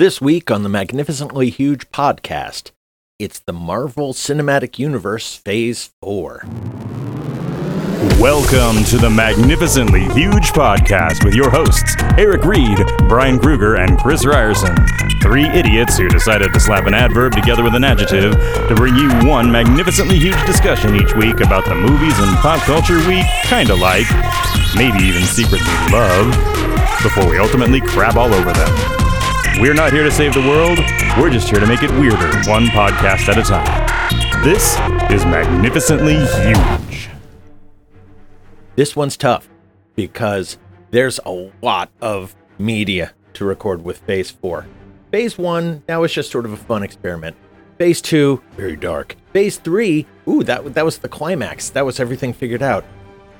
This week on the Magnificently Huge podcast, it's the Marvel Cinematic Universe Phase 4. Welcome to the Magnificently Huge podcast with your hosts, Eric Reed, Brian Kruger, and Chris Ryerson. Three idiots who decided to slap an adverb together with an adjective to bring you one magnificently huge discussion each week about the movies and pop culture we kinda like, maybe even secretly love, before we ultimately crab all over them. We're not here to save the world, we're just here to make it weirder, one podcast at a time. This is Magnificently Huge. This one's tough because there's a lot of media to record with Phase 4. Phase 1, that was just sort of a fun experiment. Phase 2, very dark. Phase 3, ooh, that, that was the climax. That was everything figured out.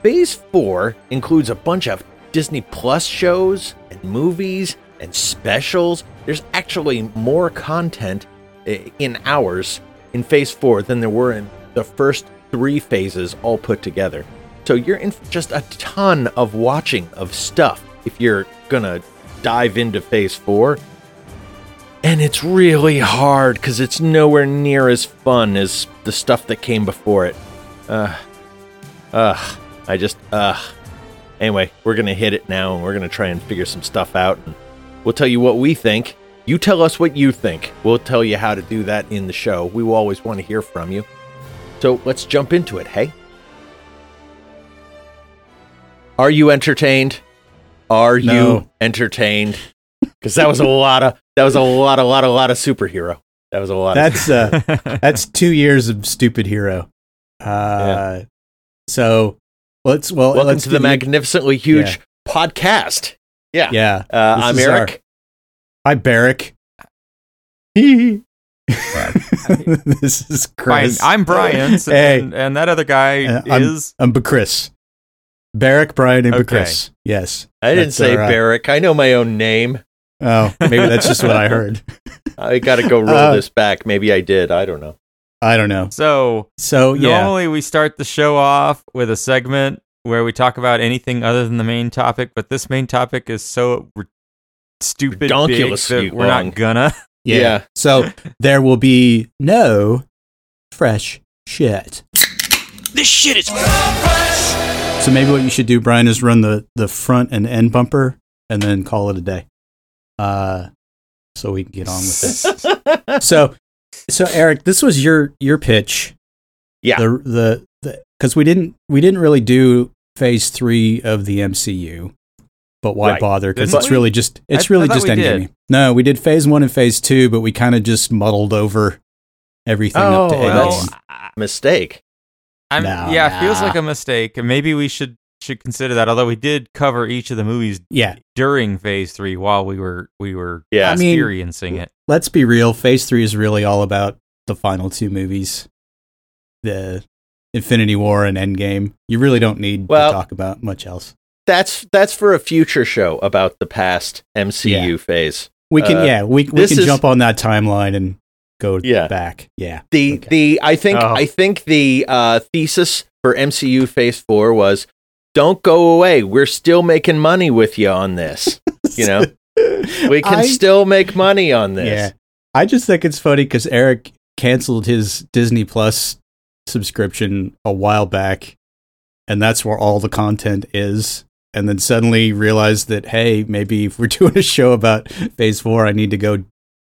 Phase 4 includes a bunch of Disney Plus shows and movies and specials. There's actually more content eh, in hours in Phase 4 than there were in the first three phases all put together. So you're in just a ton of watching of stuff if you're gonna dive into Phase 4. And it's really hard because it's nowhere near as fun as the stuff that came before it. Uh, uh, I just, uh. Anyway, we're gonna hit it now and we're gonna try and figure some stuff out. And we'll tell you what we think. You tell us what you think. We'll tell you how to do that in the show. We will always want to hear from you. So let's jump into it, hey? Are you entertained? Are you entertained? Because that was a lot of that was a lot, a lot, a lot of superhero. That was a lot. of, That's uh, that's two years of stupid hero. Uh, so let's well welcome let's to the magnificently huge podcast. Yeah. Yeah, Uh, This I'm is our- Eric. hi Barrick. this is Brian, Chris. I'm Brian, so- Hey. and, and that other guy Uh, I'm- is. I'm Chris. Barrick, Brian, and Okay. Chris. Yes. I didn't say our, Barrick. I know my own name. Oh, maybe that's just what I heard. I got to go roll Uh, this back. Maybe I did. I don't know. I don't know. So So yeah, normally we start the show off with a segment where we talk about anything other than the main topic, but this main topic is so re- stupid big that we're long. not gonna. yeah. Yeah. So there will be no fresh shit. This shit is So maybe what you should do, Brian, is run the the front and end bumper and then call it a day. Uh, so we can get on with this. so, so Eric, this was your your pitch. Yeah. The the the because we didn't we didn't really do phase three of the MCU, but why Right. bother? Because it's we? really just it's I- I really thought just we Endgame. No, we did phase one and phase two, but we kind of just muddled over everything up to Oh, Endgame. well, Mistake. I'm, No, yeah, it feels like a mistake, maybe we should should consider that. Although we did cover each of the movies yeah, during Phase Three while we were we were Yeah. I mean- experiencing it. let's be real. Phase three is really all about the final two movies, the Infinity War and Endgame. You really don't need Well- to talk about much else. That's that's for a future show about the past MCU phase. We can, Uh, yeah, we we can is- jump on that timeline and go Yeah. back. Yeah, The Okay. the I think Oh. I think the uh, thesis for MCU Phase Four was, don't go away. We're still making money with you on this. You know, we can I- still make money on this. Yeah, I just think it's funny because Eric canceled his Disney Plus subscription a while back, and that's where all the content is. And then suddenly realized that hey, maybe if we're doing a show about Phase Four, I need to go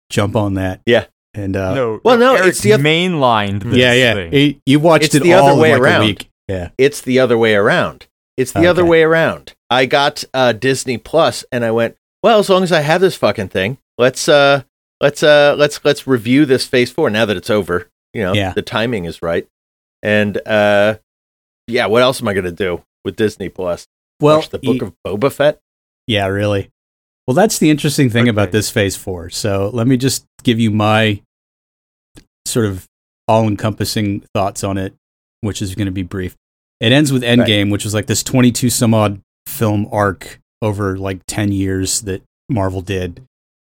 jump on that. Yeah. and uh, no, well, no, Eric it's the oth- mainlined. This yeah, yeah, thing. He- you watched It's it the all other way like around. a week. Yeah, It's the other way around. It's the other way around. I got uh, Disney Plus, and I went, well, as long as I have this fucking thing, let's uh, let's uh, let's let's review this Phase Four now that it's over. You know, Yeah. the timing is right, and uh, yeah, what else am I gonna do with Disney Plus? well, Watch the Book he- of Boba Fett. Yeah, really. Well, that's the interesting thing about this phase four. So let me just give you my sort of all encompassing thoughts on it, which is going to be brief. It ends with Endgame, which was like this 22 some odd film arc over like 10 years that Marvel did.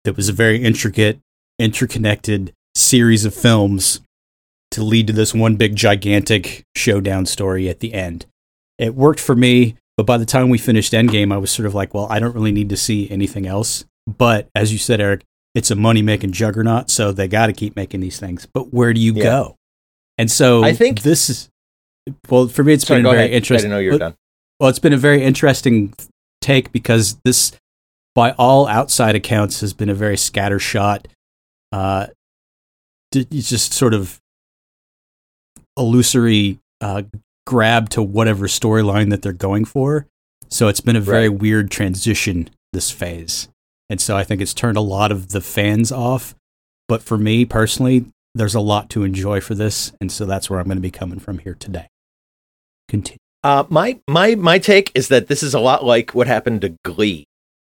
That was a very intricate, interconnected series of films to lead to this one big, gigantic showdown story at the end. It worked for me, but by the time we finished Endgame, I was sort of like, well, I don't really need to see anything else. But as you said, Eric, it's a money making juggernaut, so they got to keep making these things. But where do you Yeah. go? And so I think- this is well for me. It's Sorry, been very ahead. I interesting. didn't know you were Well, done. well, it's been a very interesting take because this, by all outside accounts, has been a very scattershot. Uh, d- it's just sort of illusory uh, grab to whatever storyline that they're going for. So it's been a very Right. weird transition this phase, and so I think it's turned a lot of the fans off. But for me personally, there's a lot to enjoy for this, and so that's where I'm going to be coming from here today. Continue. Uh, my my my take is that this is a lot like what happened to Glee,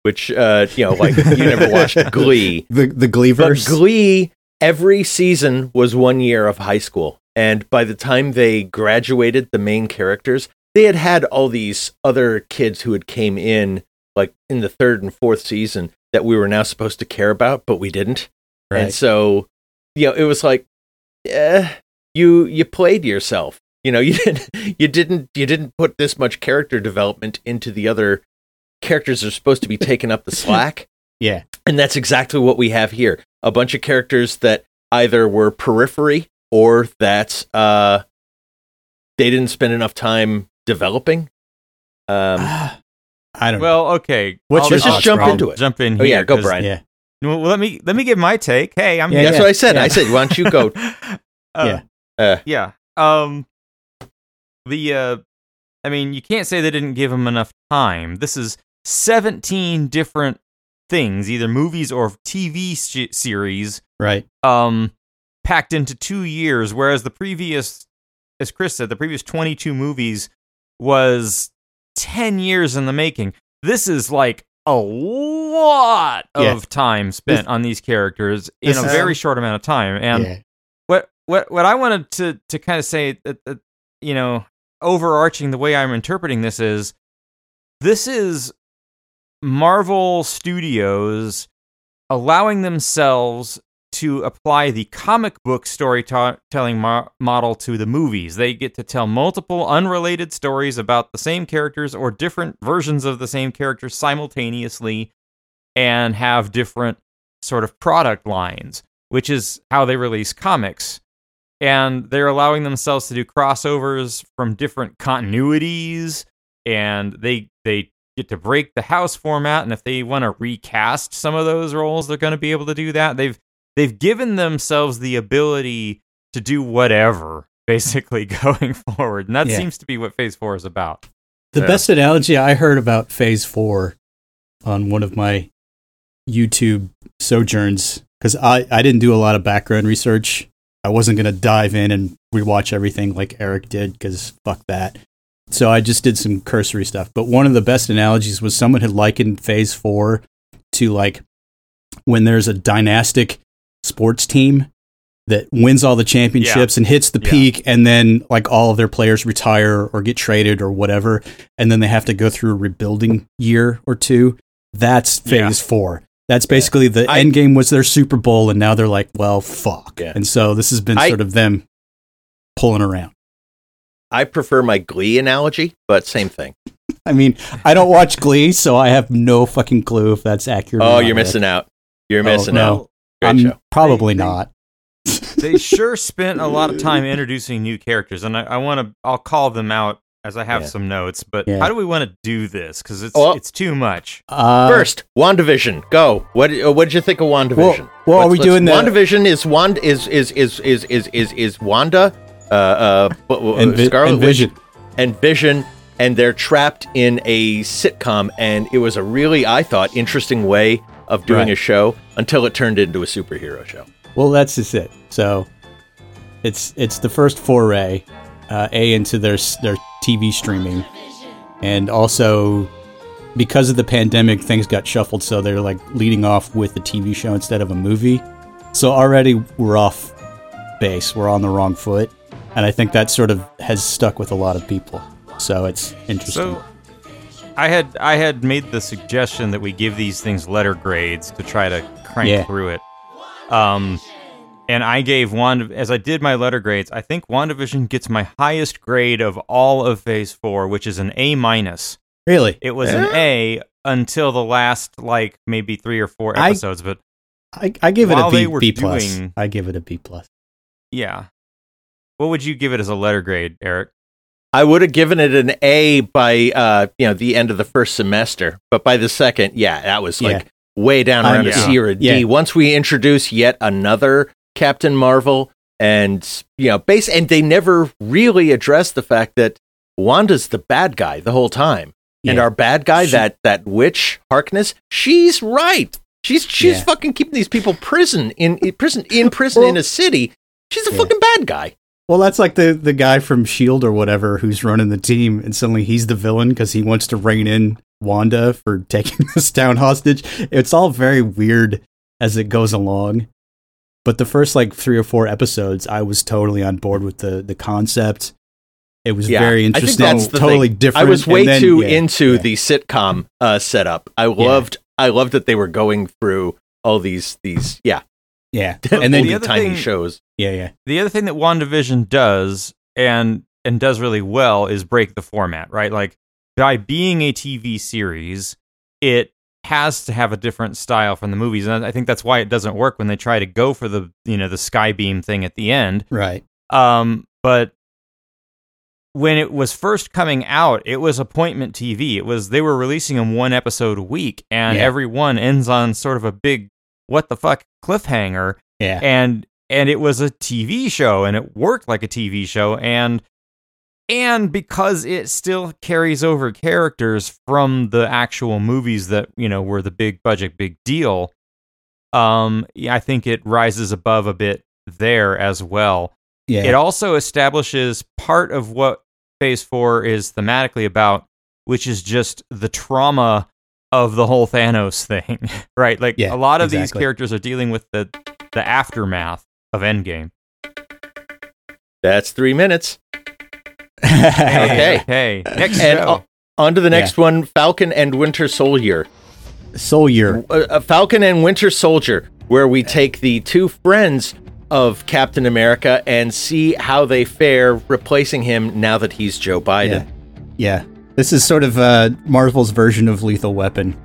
which uh, you know, like you never watched Glee, The the but Gleeverse. Glee every season was one year of high school, and by the time they graduated, the main characters they had had all these other kids who had came in like in the third and fourth season that we were now supposed to care about, but we didn't. And Right. so, you know, it was like, eh, you you played yourself. You know, you didn't you didn't you didn't put this much character development into the other characters that are supposed to be taking up the slack. yeah. And that's exactly what we have here. A bunch of characters that either were periphery or that uh they didn't spend enough time developing. Um I don't know. Well, okay. What's I'll- your Let's just jump Brian? into it. Jump in Oh, yeah, go Brian. Yeah. Well, let me let me give my take. Hey, I'm Yeah, that's yeah. what I said. yeah. I said, why don't you go? Uh, Uh, yeah. Um the uh I mean, you can't say they didn't give him enough time. This is 17 different things, either movies or TV sh- series right. um packed into 2 years whereas the previous as Chris said, the previous 22 movies was 10 years in the making. This is like a lot of Yeah. time spent This- on these characters in a very short amount of time. And yeah. what what what I wanted to to kind of say that, that you know overarching the way I'm interpreting this is this is Marvel Studios allowing themselves to apply the comic book storytelling mo- model to the movies. They get to tell multiple unrelated stories about the same characters or different versions of the same characters simultaneously and have different sort of product lines, which is how they release comics. And they're allowing themselves to do crossovers from different continuities and they they get to break the house format and if they want to recast some of those roles they're going to be able to do that. They've they've given themselves the ability to do whatever basically going forward. And that Yeah. seems to be what Phase 4 is about. The Yeah. best analogy I heard about Phase Four on one of my YouTube sojourns because I I didn't do a lot of background research. I wasn't gonna dive in and rewatch everything like Eric did because fuck that. So I just did some cursory stuff. But one of the best analogies was someone had likened Phase Four to like when there's a dynastic sports team that wins all the championships and hits the Yeah. peak and then like all of their players retire or get traded or whatever and then they have to go through a rebuilding year or two that's phase Yeah. 4 that's basically the I- end game was their super bowl and now they're like well fuck Yeah. and so this has been I- sort of them pulling around I prefer my Glee analogy, but same thing. i mean i don't watch glee so i have no fucking clue if that's accurate or Oh, not, you're Rick. missing out. You're Oh, missing no. out. Great i'm show. probably They- they- not they sure spent a lot of time introducing new characters, and I, I want to. I'll call them out as I have Yeah. some notes. But Yeah. how do we want to do this? Because it's Well- it's too much. uh, First, WandaVision. Go. What uh, what did you think of WandaVision? Well- well, are we doing the- WandaVision is Wand is is is is is is is Wanda uh uh uh, and, Vi- Scarlet and Witch vision and Vision and they're trapped in a sitcom and it was a really I thought interesting way of doing Right. a show until it turned into a superhero show. Well, that's just it. So it's it's the first foray uh, a into their their TV streaming, and also because of the pandemic, things got shuffled. So they're like leading off with a TV show instead of a movie. So already we're off base. We're on the wrong foot, and I think that sort of has stuck with a lot of people. So it's interesting. So I had I had made the suggestion that we give these things letter grades to try to crank Yeah. through it. Um, and I gave one as I did my letter grades. I think WandaVision gets my highest grade of all of Phase Four, which is an A minus. really, It was an A until the last like maybe three or four I- episodes, but I, I give it While a B, they were B plus. doing- I give it a B plus. Yeah. What would you give it as a letter grade, Eric? I would have given it an A by uh, you know the end of the first semester, but by the second, yeah, that was like way down Um, around a yeah. C or a D. Yeah. Once we introduce yet another Captain Marvel, and you know, base, and they never really addressed the fact that Wanda's the bad guy the whole time, and our bad guy, She- that that witch Harkness, she's right. She's she's Yeah. fucking keeping these people prison in, in prison in prison Well- in a city. She's a Yeah. fucking bad guy. Well, that's like the the guy from Shield or whatever who's running the team, and suddenly he's the villain because he wants to rein in Wanda for taking this town hostage. It's all very weird as it goes along. But the first like three or four episodes, I was totally on board with the the concept. It was Yeah, very I think interesting, that's the totally thing. different. I was way then- too yeah, into yeah. the sitcom uh, setup. I loved I loved that they were going through all these these yeah yeah, and then the other tiny thing- shows. yeah, yeah, The other thing that WandaVision does and and does really well is break the format, right? Like by being a TV series, it has to have a different style from the movies. And I think that's why it doesn't work when they try to go for the, you know, the skybeam thing at the end. right, Um, but when it was first coming out, it was appointment TV. It was they were releasing them one episode a week, and Yeah. every one ends on sort of a big what the fuck cliffhanger. Yeah, and and it was a TV show and it worked like a TV show and and because it still carries over characters from the actual movies that you know were the big budget big deal um I think it rises above a bit there as well. Yeah. it also establishes part of what phase 4 is thematically about which is just the trauma of the whole Thanos thing right like Yeah, a lot of these characters are dealing with the the aftermath of Endgame. That's three minutes. Hey, Okay. Hey, Next And show. on to the next one: Falcon and Winter Soldier. Soul Year. Uh, uh, Falcon and Winter Soldier, where we take the two friends of Captain America and see how they fare replacing him now that he's Joe Biden. Yeah. This is sort of uh, Marvel's version of Lethal Weapon,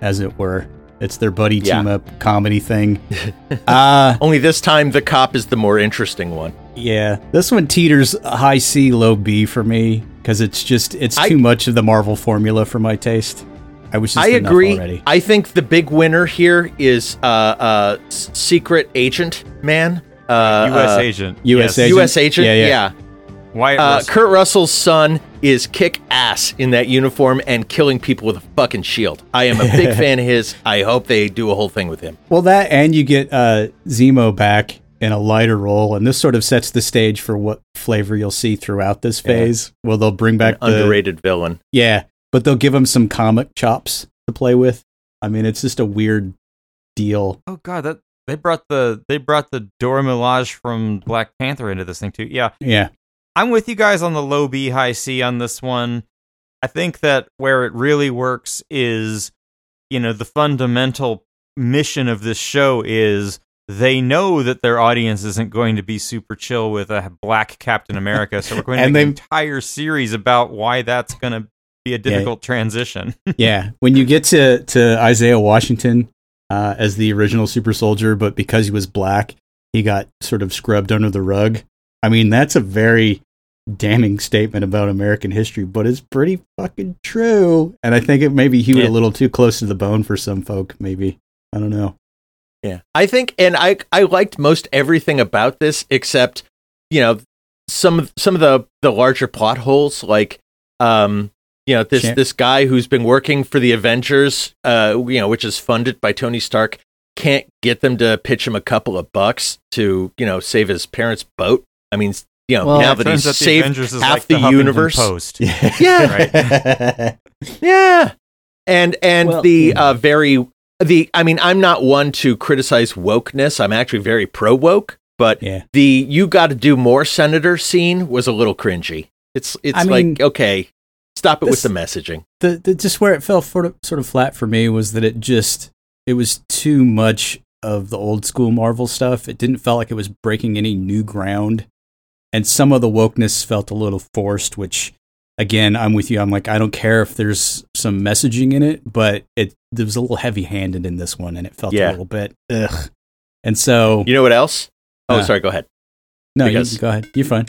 as it were. It's their buddy Yeah. team up comedy thing. uh, Only this time, the cop is the more interesting one. yeah. This one teeters high C, low B for me because it's just it's I- too much of the Marvel formula for my taste. I was just I agree. already. I think the big winner here is uh, uh, Secret Agent Man. Uh, U.S. uh, agent. U.S. Yes. agent. U.S. Agent. Yeah, Yeah. yeah. Wyatt Uh, Russell. Kurt Russell's son is kick ass in that uniform and killing people with a fucking shield. I am a big fan of his. I hope they do a whole thing with him. Well, that and you get uh, Zemo back in a lighter role, and this sort of sets the stage for what flavor you'll see throughout this phase. Well, they'll bring back An the underrated villain. Yeah, but they'll give him some comic chops to play with. I mean, it's just a weird deal. oh god, that they brought the they brought the Dora Milaje from Black Panther into this thing too. Yeah. Yeah, I'm with you guys on the low B, high C on this one. I think that where it really works is, you know, the fundamental mission of this show is they know that their audience isn't going to be super chill with a black Captain America, so we're going to make an entire series about why that's going to be a difficult transition. yeah. when you get to to Isaiah Washington uh, as the original super soldier, but because he was black, he got sort of scrubbed under the rug. I mean, that's a very damning statement about American history, but it's pretty fucking true. And I think it maybe he was Yeah. a little too close to the bone for some folk. Maybe I don't know. Yeah, I think, and I I liked most everything about this except you know some of some of the the larger plot holes, like um you know this this guy who's been working for the Avengers, uh you know which is funded by Tony Stark, can't get them to pitch him a couple of bucks to you know save his parents' boat. I mean, you know Well, now that he's the saved Avengers half like the, the, universe. Post. Yeah, Yeah. And and Well, the know. uh very the I mean I'm not one to criticize wokeness. I'm actually very pro woke, but yeah. the you got to do more senator scene was a little cringy. It's it's I like mean, okay, stop it this- with the messaging. the, the just where it fell sort of, sort of flat for me was that it just it was too much of the old school Marvel stuff. It didn't feel like it was breaking any new ground, and some of the wokeness felt a little forced. Which, again, I'm with you. I'm like, I don't care if there's some messaging in it, but it, it was a little heavy handed in this one, and it felt Yeah. a little bit ugh. And so, You know what else? Oh, Uh, sorry. Go ahead. no, you, go ahead. You're fine.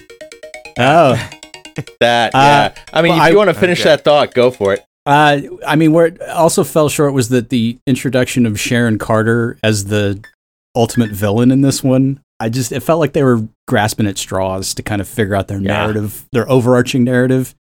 Oh, That. Uh, yeah. I mean, well, if I- you want to finish Okay. that thought, go for it. Uh, I mean, where it also fell short was that the introduction of Sharon Carter as the ultimate villain in this one. I just it felt like they were grasping at straws to kind of figure out their Yeah. narrative, their overarching narrative,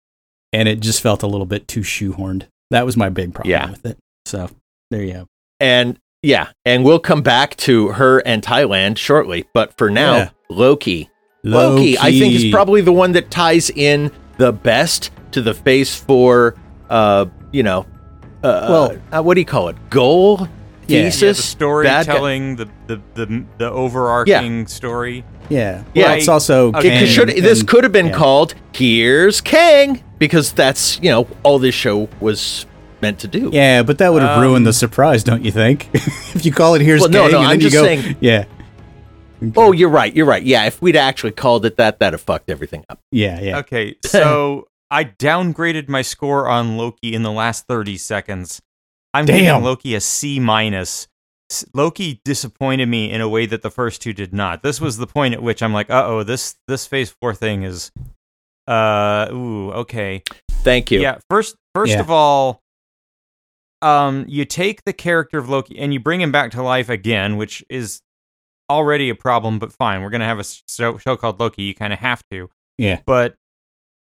and it just felt a little bit too shoehorned. That was my big problem Yeah. with it. So there you go. And yeah, and we'll come back to her and Thailand shortly. But for now, Yeah. Loki. Loki, I think, is probably the one that ties in the best to the Phase Four. Uh, you know, uh, Well- uh, what do you call it? Goal. Thesis. Yeah, the storytelling, the, the the the overarching story. yeah. Yeah. Well, it's also Okay, It Kang could- should, this could have been yeah. called "Here's Kang" because that's you know all this show was meant to do. Yeah, but that would have Um, ruined the surprise, don't you think? if you call it "Here's Well, no, Kang," no, and I'm you just go, saying- yeah, Oh, you're right. You're right. Yeah, if we'd actually called it that, that'd have fucked everything up. yeah, yeah. Okay, so I downgraded my score on Loki in the last 30 seconds. I'm Damn. giving Loki a C minus. Loki disappointed me in a way that the first two did not. This was the point at which I'm like, uh oh, this this phase four thing is uh ooh, okay. Thank you. Yeah, first first Yeah. of all, um, you take the character of Loki and you bring him back to life again, which is already a problem, but fine. We're gonna have a show, show called Loki. You kind of have to. Yeah. But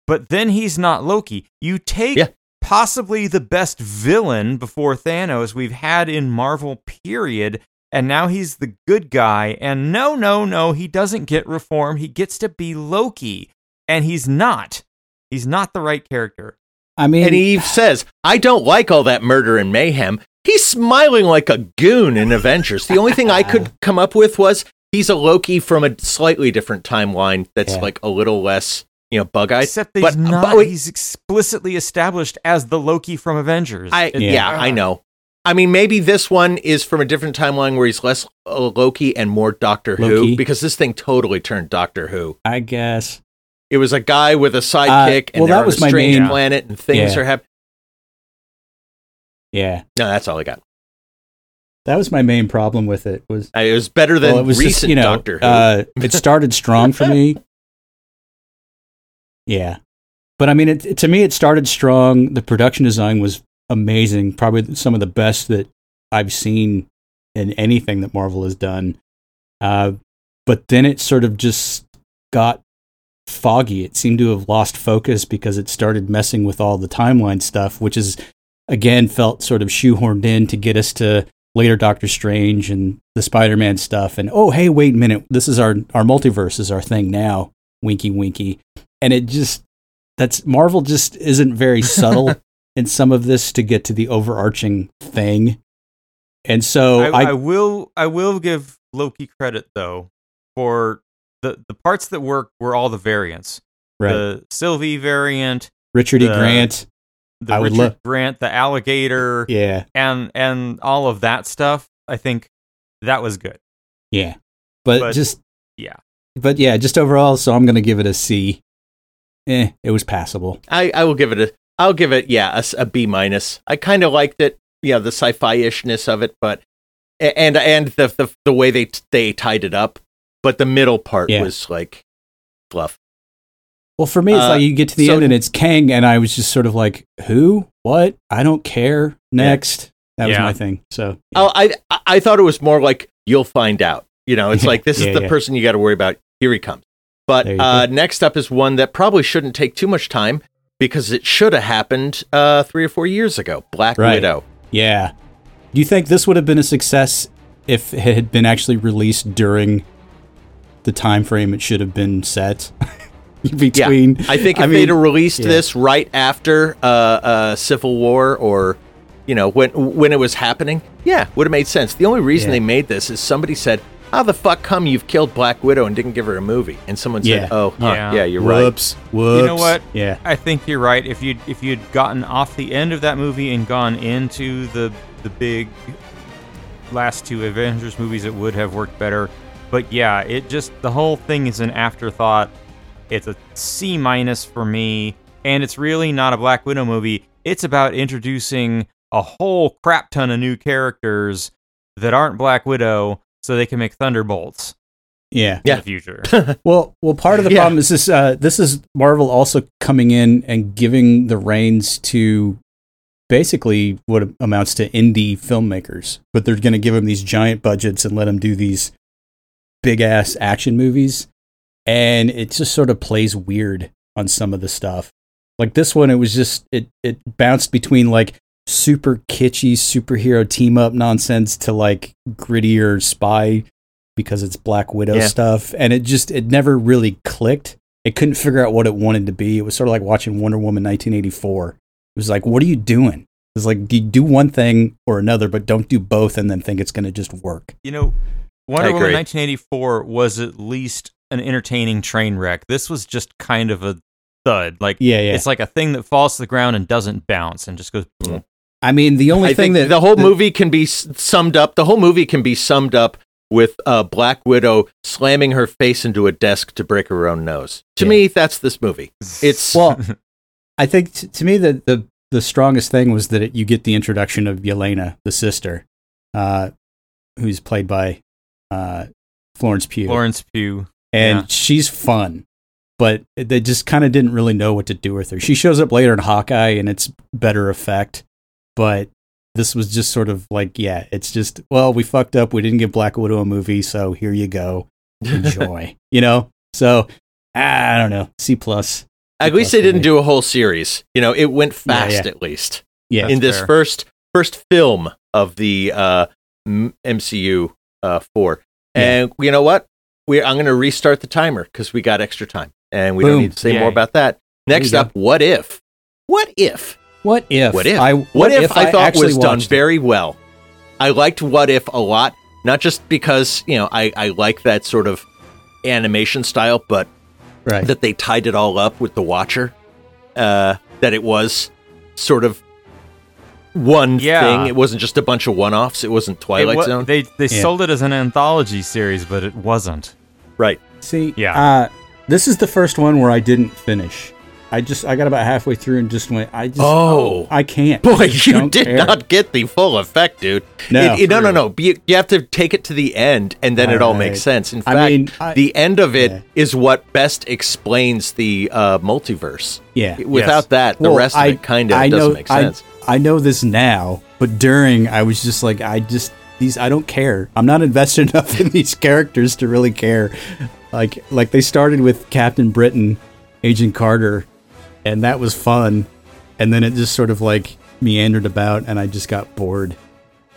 but then he's not Loki. You take Yeah. Possibly the best villain before Thanos we've had in Marvel period. And now he's the good guy. And no, no, no, he doesn't get reform. He gets to be Loki. And he's not. He's not the right character. I mean, And Eve says, I don't like all that murder and mayhem. He's smiling like a goon in Avengers. The only thing I could come up with was he's a Loki from a slightly different timeline that's Yeah. like a little less, you know, bug eyed. Except that but- he's not. but wait. he's explicitly established as the Loki from Avengers. I It- yeah. Yeah. I know. I mean, maybe this one is from a different timeline where he's less uh, Loki and more Doctor Loki. Who because this thing totally turned Doctor Who. I guess. It was a guy with a sidekick, and well, they're that on was a my strange main- planet, and things Yeah. are happening. Yeah, No, that's all I got. that was my main problem with it. Was Uh, It was better than well, it was recent just you know, Doctor Who. uh, it started strong for me. Yeah, but I mean, it, to me, it started strong. The production design was amazing, probably some of the best that I've seen in anything that Marvel has done. Uh, but then it sort of just got foggy. It seemed to have lost focus because it started messing with all the timeline stuff, which is again felt sort of shoehorned in to get us to later Doctor Strange and the Spider Man stuff. And oh, hey, wait a minute, this is our our multiverse is our thing now. Winky, winky, and it just that's Marvel just isn't very subtle in some of this to get to the overarching thing. And so I, I, I will I will give Loki credit though for the the parts that work were all the variants. right, The Sylvie variant, Richard E. the- Grant, the I Richard love- Grant, the alligator, yeah, and and all of that stuff. I think that was good. yeah, but, But- just yeah. but yeah, just overall. So I'm gonna give it a C. Eh, it was passable. I, I will give it a I'll give it yeah a, s- a B minus. I kind of liked it, yeah, the sci-fi ishness of it, but and and the the, the way they they tied it up, but the middle part Yeah. was like fluff. Well, for me, it's Uh, like you get to the so- end and it's Kang, and I was just sort of like, who, what? I don't care. Next, that was Yeah. my thing. So Oh, I I- I thought it was more like you'll find out. You know, it's like this is yeah, the yeah. person you got to worry about. Here he comes. But uh, next up is one that probably shouldn't take too much time because it should have happened uh, three or four years ago. Black Right. Widow. yeah. Do you think this would have been a success if it had been actually released during the time frame it should have been set between? I think if I they'd have released yeah. this right after uh, uh, Civil War or, you know, when when it was happening, yeah, would have made sense. The only reason Yeah. they made this is somebody said, "How the fuck come you've killed Black Widow and didn't give her a movie?" And someone Yeah. said, "Oh, huh, Yeah. yeah. you're right." whoops, whoops. You know what? Yeah, I think you're right. If you if you'd gotten off the end of that movie and gone into the the big last two Avengers movies, it would have worked better. But yeah, it just the whole thing is an afterthought. It's a C minus for me, and it's really not a Black Widow movie. It's about introducing a whole crap ton of new characters that aren't Black Widow so they can make Thunderbolts Yeah. in Yeah. the future. Well, well, part of the Yeah. problem is this. Uh, this is Marvel also coming in and giving the reins to basically what amounts to indie filmmakers, but they're going to give them these giant budgets and let them do these big ass action movies, and it just sort of plays weird on some of the stuff. Like this one, it was just it it bounced between like super kitschy superhero team up nonsense to like grittier spy because it's Black Widow Yeah. stuff, and it just it never really clicked. It couldn't figure out what it wanted to be. It was sort of like watching Wonder Woman 1984. It was like, what are you doing? It was like, do you do one thing or another, but don't do both, and then think it's going to just work. you know, Wonder Woman 1984 was at least an entertaining train wreck. This was just kind of a thud. Like Yeah, yeah. it's like a thing that falls to the ground and doesn't bounce and just goes. boom. I mean, the only I thing that the whole movie can be summed up. The whole movie can be summed up with uh, Black Widow slamming her face into a desk to break her own nose. To Yeah. me, that's this movie. It's Well, I think t- to me the, the the strongest thing was that it, you get the introduction of Yelena, the sister, uh, who's played by uh, Florence Pugh, Florence Pugh. and yeah. she's fun, but they just kind of didn't really know what to do with her. She shows up later in Hawkeye, and it's better effect, but this was just sort of like, yeah, it's just well, we fucked up. We didn't give Black Widow a movie, so here you go, enjoy. you know, so I don't know, C plus. at least they didn't me. do a whole series. You know, it went fast yeah. at least Yeah, in this fair. first first film of the uh, MCU uh, four. Yeah. And you know what? We I'm going to restart the timer because we got extra time, and we don't need to say Yay. more about that. Next you up, what if? What if? What if? What if? I, what, if, I, thought was done it? very well? I liked What If a lot, not just because you know I I like that sort of animation style, but right? that they tied it all up with the Watcher. Uh, that it was sort of one Yeah. thing. It wasn't just a bunch of one-offs. It wasn't Twilight It wa- Zone. They they Yeah. sold it as an anthology series, but it wasn't. right. See, Yeah. Uh, this is the first one where I didn't finish. I just I got about halfway through and just went. I just Oh. I can't. Boy, I you did care. not get the full effect, dude. No. It- it- no, no, no. You, you have to take it to the end, and then it all makes sense. In I fact, mean, I- the end of it is Yeah. what best explains the uh, multiverse. Yeah. Without that, the Well, rest of I- it kind of I doesn't know, make I- sense. I, know this now, but during I was just like, I just these I don't care. I'm not invested enough in these characters to really care. Like like they started with Captain Britain, Agent Carter, and that was fun, and then it just sort of like meandered about, and I just got bored.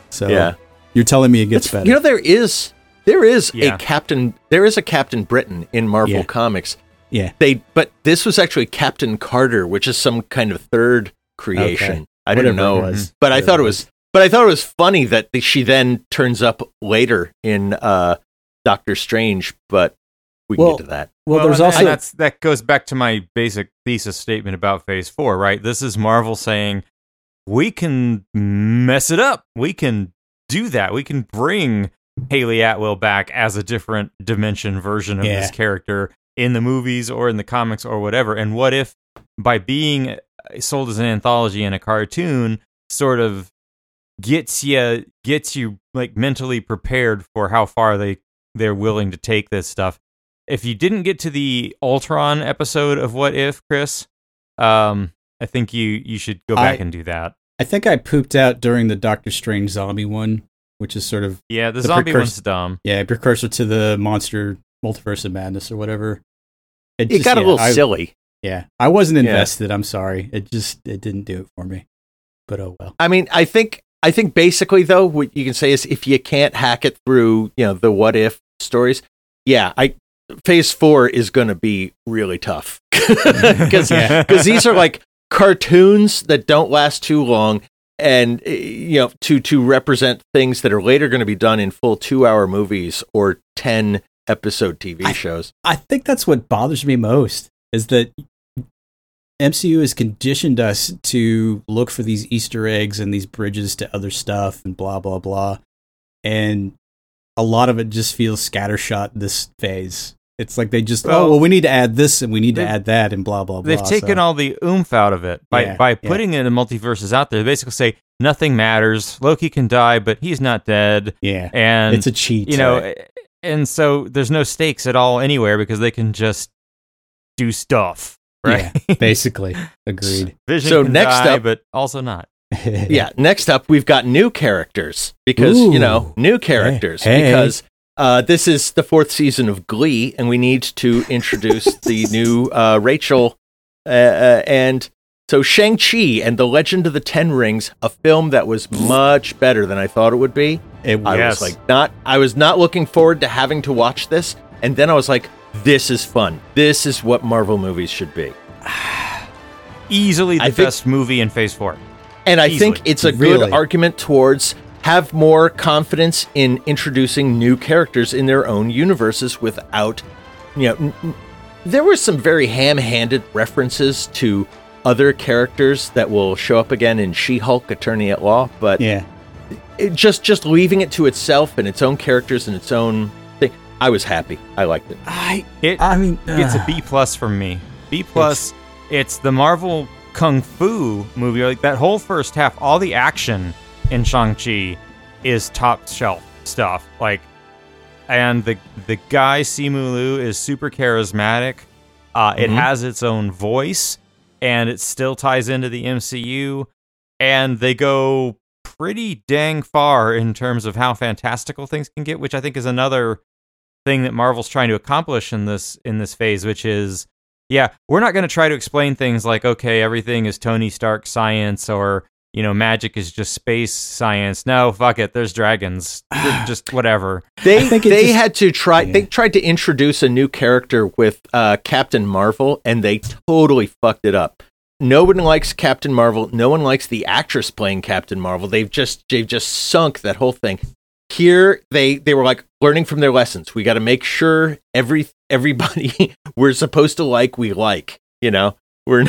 So Yeah. you're telling me it gets It's- better. You know, there is there is Yeah. a Captain there is a Captain Britain in Marvel Yeah. Comics. yeah. They but this was actually Captain Carter, which is some kind of third creation. Okay. I didn't know, was. but I thought it it was. But I thought it was funny that she then turns up later in uh, Doctor Strange. But we can Well, get to that. Well, there's and also that's that goes back to my basic thesis statement about Phase Four, right? This is Marvel saying we can mess it up. We can do that. We can bring Hayley Atwell back as a different dimension version of Yeah. this character in the movies or in the comics or whatever. And what if by being uh, sold as an anthology and a cartoon, sort of gets you gets you like mentally prepared for how far they they're willing to take this stuff. If you didn't get to the Ultron episode of What If, Chris, um, I think you you should go back I- and do that. I think I pooped out during the Doctor Strange zombie one, which is sort of Yeah, the, The zombie precursor- one's dumb. yeah precursor to the monster multiverse of madness or whatever. It just- got a yeah, little I- silly. Yeah, I wasn't Yeah. invested. I'm sorry. It just it didn't do it for me. But oh well. I mean, I think I think basically though, what you can say is if you can't hack it through, you know, the what if stories, yeah, I phase four is going to be really tough because Yeah. these are like cartoons that don't last too long. And eh, you know, to to represent things that are later going to be done in full two-hour movies or ten episode TV I- shows. I think that's what bothers me most is that MCU has conditioned us to look for these Easter eggs and these bridges to other stuff and blah blah blah, and a lot of it just feels scattershot this phase. It's like they just oh, Well, oh well we need to add this and we need to add that and blah blah blah. They've taken so- all the oomph out of it by Yeah, by yeah. putting in the multiverses out there. They basically say nothing matters. Loki can die, but he's not dead, yeah. and it's a cheat. you know, and so there's no stakes at all anywhere because they can just do stuff, right? Yeah, basically agreed. Vision So can next die, up- but also not. yeah. Next up, we've got new characters because you know new characters Hey. because uh, this is the fourth season of Glee, and we need to introduce the new uh, Rachel uh, uh, and. So Shang-Chi and the Legend of the Ten Rings, a film that was much better than I thought it would be. It I Yes. was like not I was not looking forward to having to watch this and then I was like this is fun. This is what Marvel movies should be. Easily the I think- best movie in Phase Four. And I Easily. think it's a Really? good argument towards have more confidence in introducing new characters in their own universes without you know n- n- there were some very ham-handed references to other characters that will show up again in She-Hulk Attorney at Law, but yeah. it just just leaving it to itself and its own characters and its own thing. I was happy. I liked it. I It I mean it's a uh, plus from me. B plus. It's the Marvel kung fu movie. Like that whole first half, all the action in Shang Chi is top shelf stuff. Like, and the the guy Simu Liu is super charismatic. Uh, It Mhm. has its own voice, and it still ties into the MCU. And they go pretty dang far in terms of how fantastical things can get, which I think is another thing that Marvel's trying to accomplish in this in this phase, which is yeah, we're not going to try to explain things like okay, everything is Tony Stark science or you know magic is just space science. No, fuck it, there's dragons. just whatever. They I think it they just- had to try. Yeah. They tried to introduce a new character with uh, Captain Marvel, and they totally fucked it up. No one likes Captain Marvel. No one likes the actress playing Captain Marvel. They've just they've just sunk that whole thing. Here they they were like learning from their lessons. We got to make sure every everybody we're supposed to like we like. You know we're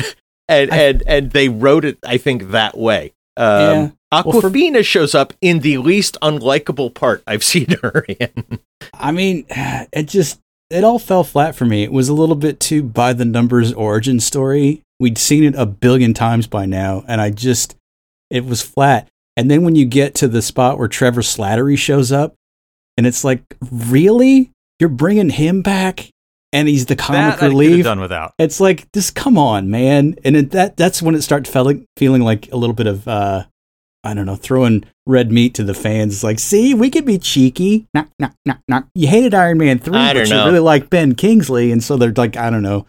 and and and they wrote it. I think that way. Um, Yeah. Well, for- Awkwafina shows up in the least unlikable part I've seen her in. I mean, it just it all fell flat for me. It was a little bit too by the numbers origin story. We'd seen it a billion times by now, and I just it was flat. And then when you get to the spot where Trevor Slattery shows up, and it's like, really, you're bringing him back, and he's the comic that I could have relief. done without. It's like, just come on, man. And it, that that's when it started feeling feeling like a little bit of uh I don't know, throwing red meat to the fans. It's like, see, we could be cheeky. Knock, knock, knock, knock. You hated Iron Man 3, I but don't you know. really like Ben Kingsley. And so they're like, I don't know,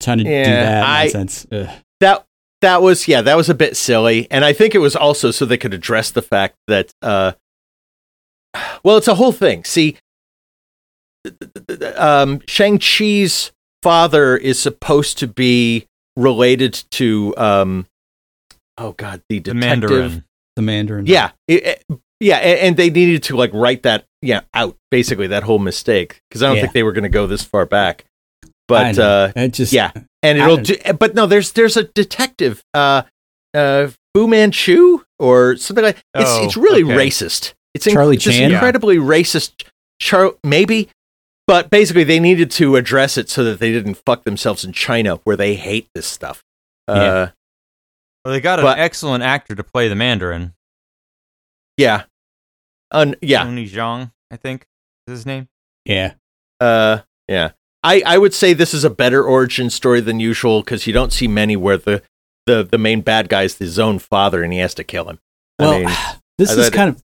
trying to do that I- nonsense. Ugh. that that was yeah that was a bit silly and i think it was also so they could address the fact that uh well it's a whole thing see um shang-chi's father is supposed to be related to um oh god the The Mandarin. The Mandarin. yeah it- it- yeah a- and, they needed to like write that yeah out basically that whole mistake because i don't Yeah. think they were going to go this far back but uh it just, yeah. and it'll don't- but no there's there's a detective uh uh fu manchu or something like it's Oh, it's really okay. racist it's inc- Charlie it's Chan? incredibly racist Char- maybe but basically they needed to address it so that they didn't fuck themselves in china where they hate this stuff uh Well, they got an but- excellent actor to play the Mandarin. yeah Un- yeah Tony Zhang, I think is his name. yeah. uh yeah i i would say this is a better origin story than usual because you don't see many where the the the main bad guy is his own father and he has to kill him I Well, mean, this I is thought- kind of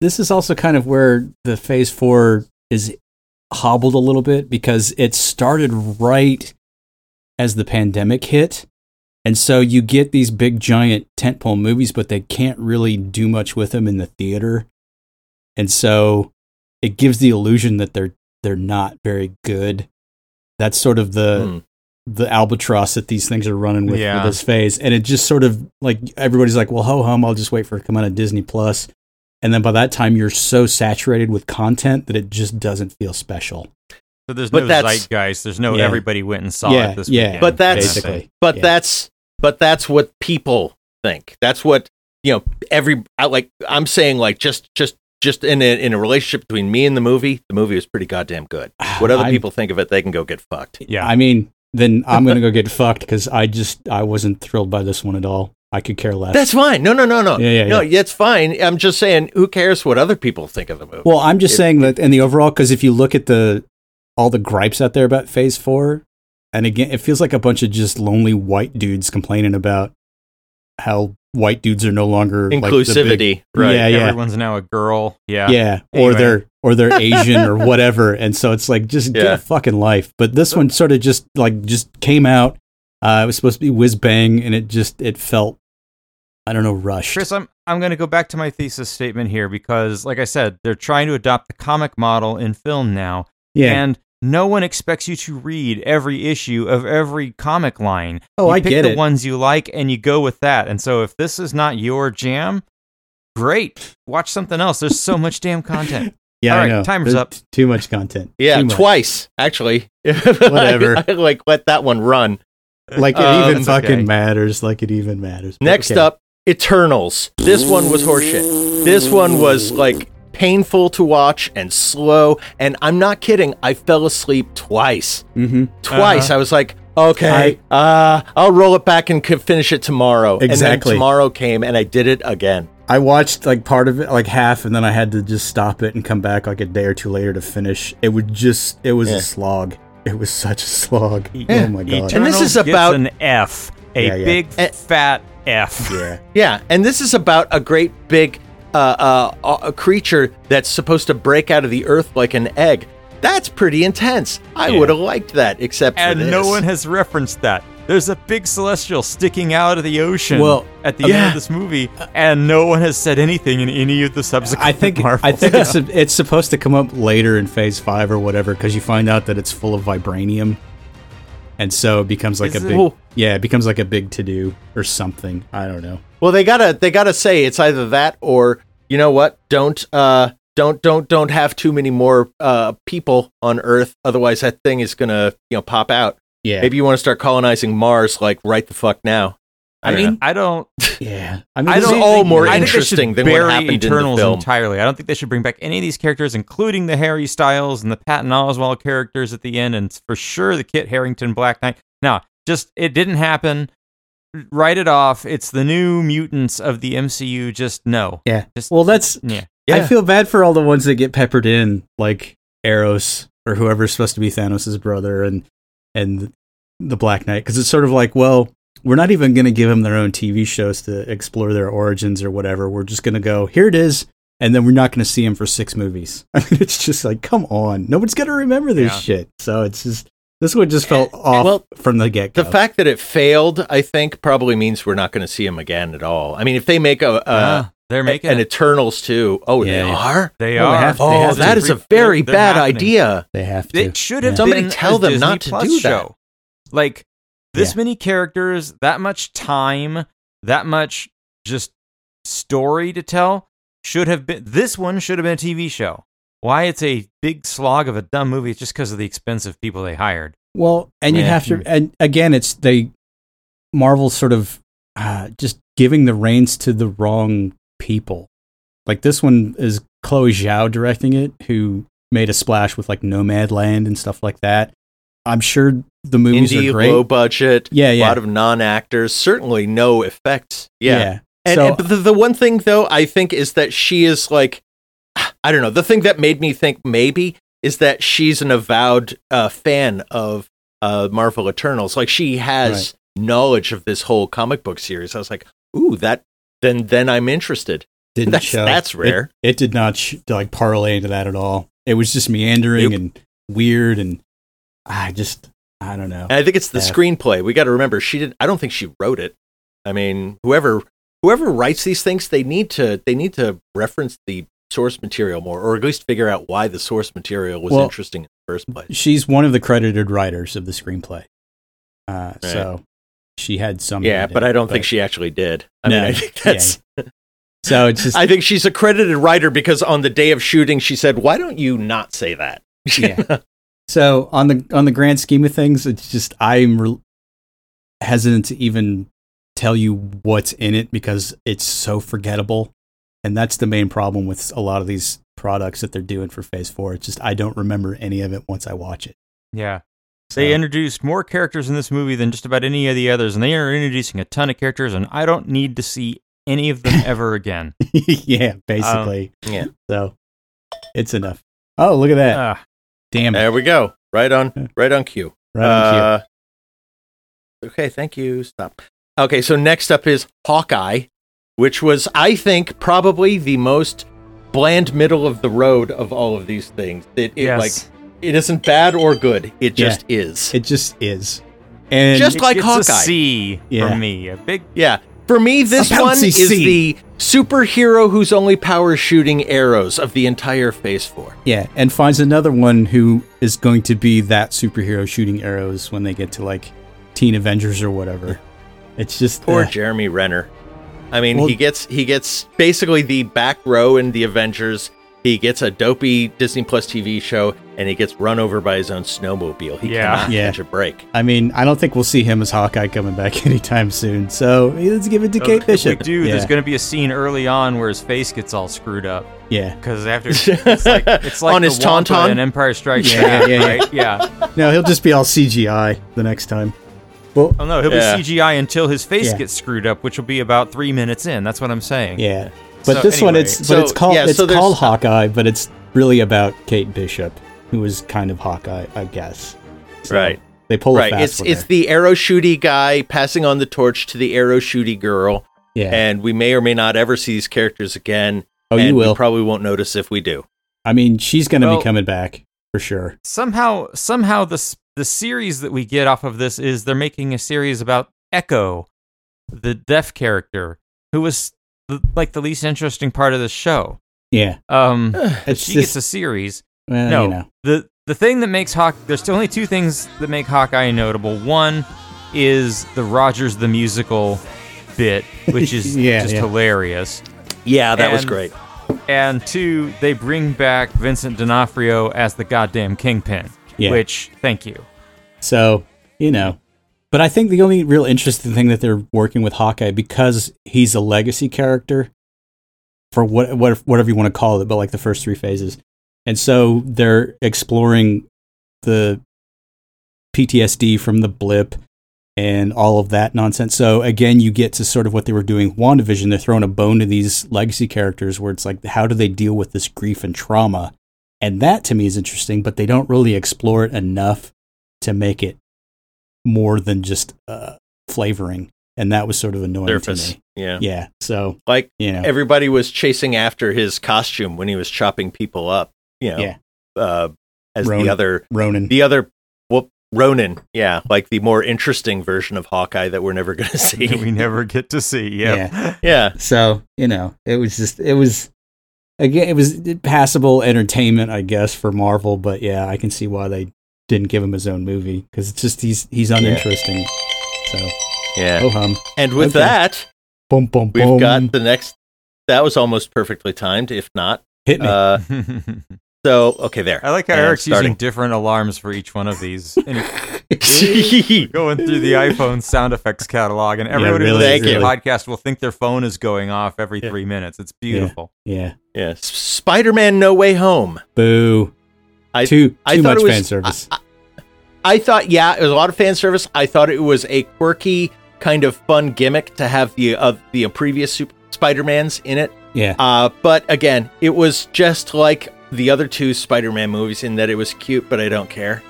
this is also kind of where the phase four is hobbled a little bit because it started right as the pandemic hit. And so you get these big giant tentpole movies, but they can't really do much with them in the theater. And so it gives the illusion that they're they're not very good. That's sort of the hmm. the albatross that these things are running with Yeah. for this phase. And it just sort of like everybody's like, well, ho hum, I'll just wait for it to come out of Disney Plus. And then by that time, you're so saturated with content that it just doesn't feel special. So there's But no that's- zeitgeist. There's no Yeah. everybody went and saw Yeah, it this yeah. weekend. But that's- kind. Basically. but Yeah. that's but that's what people think that's what you know every I like i'm saying like just just just in a, in a relationship between me and the movie, the movie was pretty goddamn good. What other I- people think of it, they can go get fucked. Yeah. I mean, then I'm gonna go get fucked because I just I wasn't thrilled by this one at all. I could care less. That's fine. No, no, no, no. Yeah, yeah, no, yeah. it's fine. I'm just saying, who cares what other people think of the movie? well, I'm just It- saying that in the overall, because if you look at the all the gripes out there about Phase Four, and again, it feels like a bunch of just lonely white dudes complaining about how white dudes are no longer like, the inclusivity, big- right? Yeah, yeah. Everyone's now a girl. Yeah. yeah, or they're or they're Asian or whatever, and so it's like just get a fucking life. But this one sort of just like just came out. Uh, it was supposed to be whiz bang, and it just it felt I don't know rushed. Chris, I'm I'm going to go back to my thesis statement here because, like I said, they're trying to adopt the comic model in film now, yeah. and no one expects you to read every issue of every comic line. oh, you I pick get the it. ones you like and you go with that. And so, if this is not your jam, great, watch something else. There's so much damn content. yeah, All I right, know. timer's There's up. Too much content. Yeah, much. twice actually. Whatever. I, like let that one run. Like it Uh, even fucking okay. matters. Like it even matters. But Next okay. up, Eternals. This one was horseshit. This one was like painful to watch and slow. And I'm not kidding. I fell asleep twice. Mhm. Twice. Uh-huh. I was like, okay, uh, I'll roll it back and c- finish it tomorrow. Exactly. And then tomorrow came and I did it again. I watched like part of it, like half, and then I had to just stop it and come back like a day or two later to finish. It would just, it was Yeah. a slog. It was such a slog. Yeah. Oh my god. And this is about- an F, a Yeah, yeah. big fat F. yeah. Yeah, and this is about a great big uh, uh, a creature that's supposed to break out of the earth like an egg. That's pretty intense. I Yeah. would have liked that, except for And this. no one has referenced that. There's a big celestial sticking out of the ocean Well, at the end of this movie, and no one has said anything in any of the subsequent I think Marvel I think it's it's supposed to come up later in Phase Five or whatever because you find out that it's full of vibranium, and so it becomes like Is a big yeah, it becomes like a big to do or something. I don't know. Well, they gotta they gotta say it's either that or you know what? Don't uh don't don't don't have too many more uh people on Earth, otherwise that thing is gonna you know pop out. Yeah, Maybe you want to start colonizing Mars like right the fuck now. I don't mean, know. I don't. yeah. I mean, I don't all more I think they should interesting than what bury happened in the Eternals film. entirely. I don't think they should bring back any of these characters, including the Harry Styles and the Patton Oswalt characters at the end, and for sure the Kit Harington Black Knight. No, just it didn't happen. Write it off. It's the new mutants of the MCU. Just no. yeah. Just Well, that's yeah. Yeah. I feel bad for all the ones that get peppered in, like Eros or whoever's supposed to be Thanos' brother and and the Black Knight, because it's sort of like, well, we're not even going to give them their own TV shows to explore their origins or whatever. We're just going to go here it is, and then we're not going to see him for six movies. I mean, it's just like, come on, nobody's going to remember this Yeah. shit. So it's just this one just felt off well, from the get go. The fact that it failed, I think, probably means we're not going to see him again at all. I mean, if they make a, a Ah, they're making an it. Eternals too, oh, they Yeah. are. They Oh, they are. have- they Oh, have that to. is a very They're- they're bad happening. idea. they have to. It should have Yeah. Somebody been tell a them Disney not to Plus do that. show. Like this Yeah. many characters, that much time, that much just story to tell should have been. This one should have been a TV show. Why it's a big slog of a dumb movie? It's just because of the expensive people they hired. Well, and you Yeah. have to, and again, it's they Marvel sort of uh, just giving the reins to the wrong people. Like this one is Chloe Zhao directing it, who made a splash with like Nomadland and stuff like that. I'm sure the movies Indie, are great. low budget, yeah, yeah, a lot of non actors, certainly no effects. Yeah. And, so and the, the one thing though, I think is that she is like, I don't know. The thing that made me think maybe is that she's an avowed uh, fan of uh, Marvel Eternals. Like she has knowledge of this whole comic book series. I was like, ooh, that then then I'm interested. didn't that's- show. that's It- rare. It, did not sh- like parlay into that at all. It was just meandering Nope. and weird, and I just I don't know. And I think it's the Yeah. screenplay. We got to remember she did. I don't think she wrote it. I mean, whoever whoever writes these things, they need to they need to reference the source material more, or at least figure out why the source material was Well, interesting in the first place. She's one of the credited writers of the screenplay, uh, so she had some. Yeah, but it, I don't think she actually did. I mean, No, I think that's. So it's just I think she's a credited writer because on the day of shooting, she said, "Why don't you not say that?" Yeah. So on the on the grand scheme of things, it's just I'm re- hesitant to even tell you what's in it because it's so forgettable, and that's the main problem with a lot of these products that they're doing for Phase Four. It's just I don't remember any of it once I watch it. Yeah. So, They introduced more characters in this movie than just about any of the others, and they are introducing a ton of characters, and I don't need to see any of them ever again. yeah, basically. yeah. So it's enough. Oh, look at that! Ah, Damn it! There we go. Right on. Right on cue. Right on cue. Uh, Okay, thank you. Stop. Okay, so next up is Hawkeye, which was, I think, probably the most bland middle of the road of all of these things. It, it yes. like it isn't bad or good. It Yeah. just is. It just is. And Just like Hawkeye. a C Yeah. from me. A big yeah. For me, this one is the superhero whose only power is shooting arrows of the entire Phase Four. yeah, and finds another one who is going to be that superhero shooting arrows when they get to like Teen Avengers or whatever. It's just Poor uh, Jeremy Renner. I mean, Well- he gets he gets basically the back row in the Avengers. He gets a dopey Disney Plus TV show, and he gets run over by his own snowmobile. He Yeah. cannot Yeah. catch a break. I mean, I don't think we'll see him as Hawkeye coming back anytime soon. So let's give it to oh, Kate if Bishop. we do, yeah. there's going to be a scene early on where his face gets all screwed up yeah. because after it's like it's like On the his tauntaun? in Empire Strikes Yeah, Back, yeah, yeah. right? Yeah. No, he'll just be all CGI the next time. Well, Oh no, he'll Yeah. be CGI until his face Yeah. gets screwed up, which will be about three minutes in. That's what I'm saying. yeah. But So this one, it's but so, it's called yeah, it's so called Hawkeye, but it's really about Kate Bishop, who is kind of Hawkeye, I guess. So Right. They pull a right. fast It's one it's there. the arrow shooty guy passing on the torch to the arrow shooty girl, yeah. and we may or may not ever see these characters again. oh, and you will. We probably won't notice if we do. I mean, she's going to Well- be coming back for sure. Somehow, somehow the the series that we get off of this is they're making a series about Echo, the deaf character, who was the, like the least interesting part of the show. Yeah. Um, It's she just gets a series. well, no, you know. the the thing that makes Hawk there's only two things that make Hawkeye notable. One is the Rogers the musical bit, which is Yeah, just yeah. hilarious. Yeah, that was great. And two, they bring back Vincent D'Onofrio as the goddamn kingpin. Yeah. Which, thank you. So, you know. But I think the only real interesting thing that they're working with Hawkeye because he's a legacy character for what, what whatever you want to call it, but like the first three phases. And so they're exploring the PTSD from the blip and all of that nonsense. So again, you get to sort of what they were doing WandaVision. They're throwing a bone to these legacy characters where it's like, how do they deal with this grief and trauma? And that to me is interesting, but they don't really explore it enough to make it more than just uh, flavoring. And that was sort of annoying Surface. to me. Yeah. Yeah. So, Like you know, everybody was chasing after his costume when he was chopping people up. You know, yeah. uh, as Ronin. the other, Ronin. the other, well, Ronin. Yeah, like the more interesting version of Hawkeye that we're never going to see. we never get to see. Yep. Yeah. yeah, So, you know, it was just, it was, again, it was passable entertainment, I guess, for Marvel. But yeah, I can see why they didn't give him his own movie because it's just, he's, he's uninteresting. So, yeah. oh hum. and with okay. that, Boom, boom, we've boom. got the next. That was almost perfectly timed, if not. Hit me. Uh, so okay, there. I like how And Eric's starting. using different alarms for each one of these. And going through the iPhone sound effects catalog, and everyone who really, listens to the podcast will think their phone is going off every Yeah. three minutes. It's beautiful. yeah. yeah, S- Spider-Man: No Way Home. Boo. I- too too I thought much it was- fan service. I, I thought, yeah, it was a lot of fan service. I thought it was a quirky, kind of fun gimmick to have the uh, the previous Super Spider-Mans in it. yeah. Uh, but again, it was just like the other two Spider-Man movies in that it was cute, but I don't care.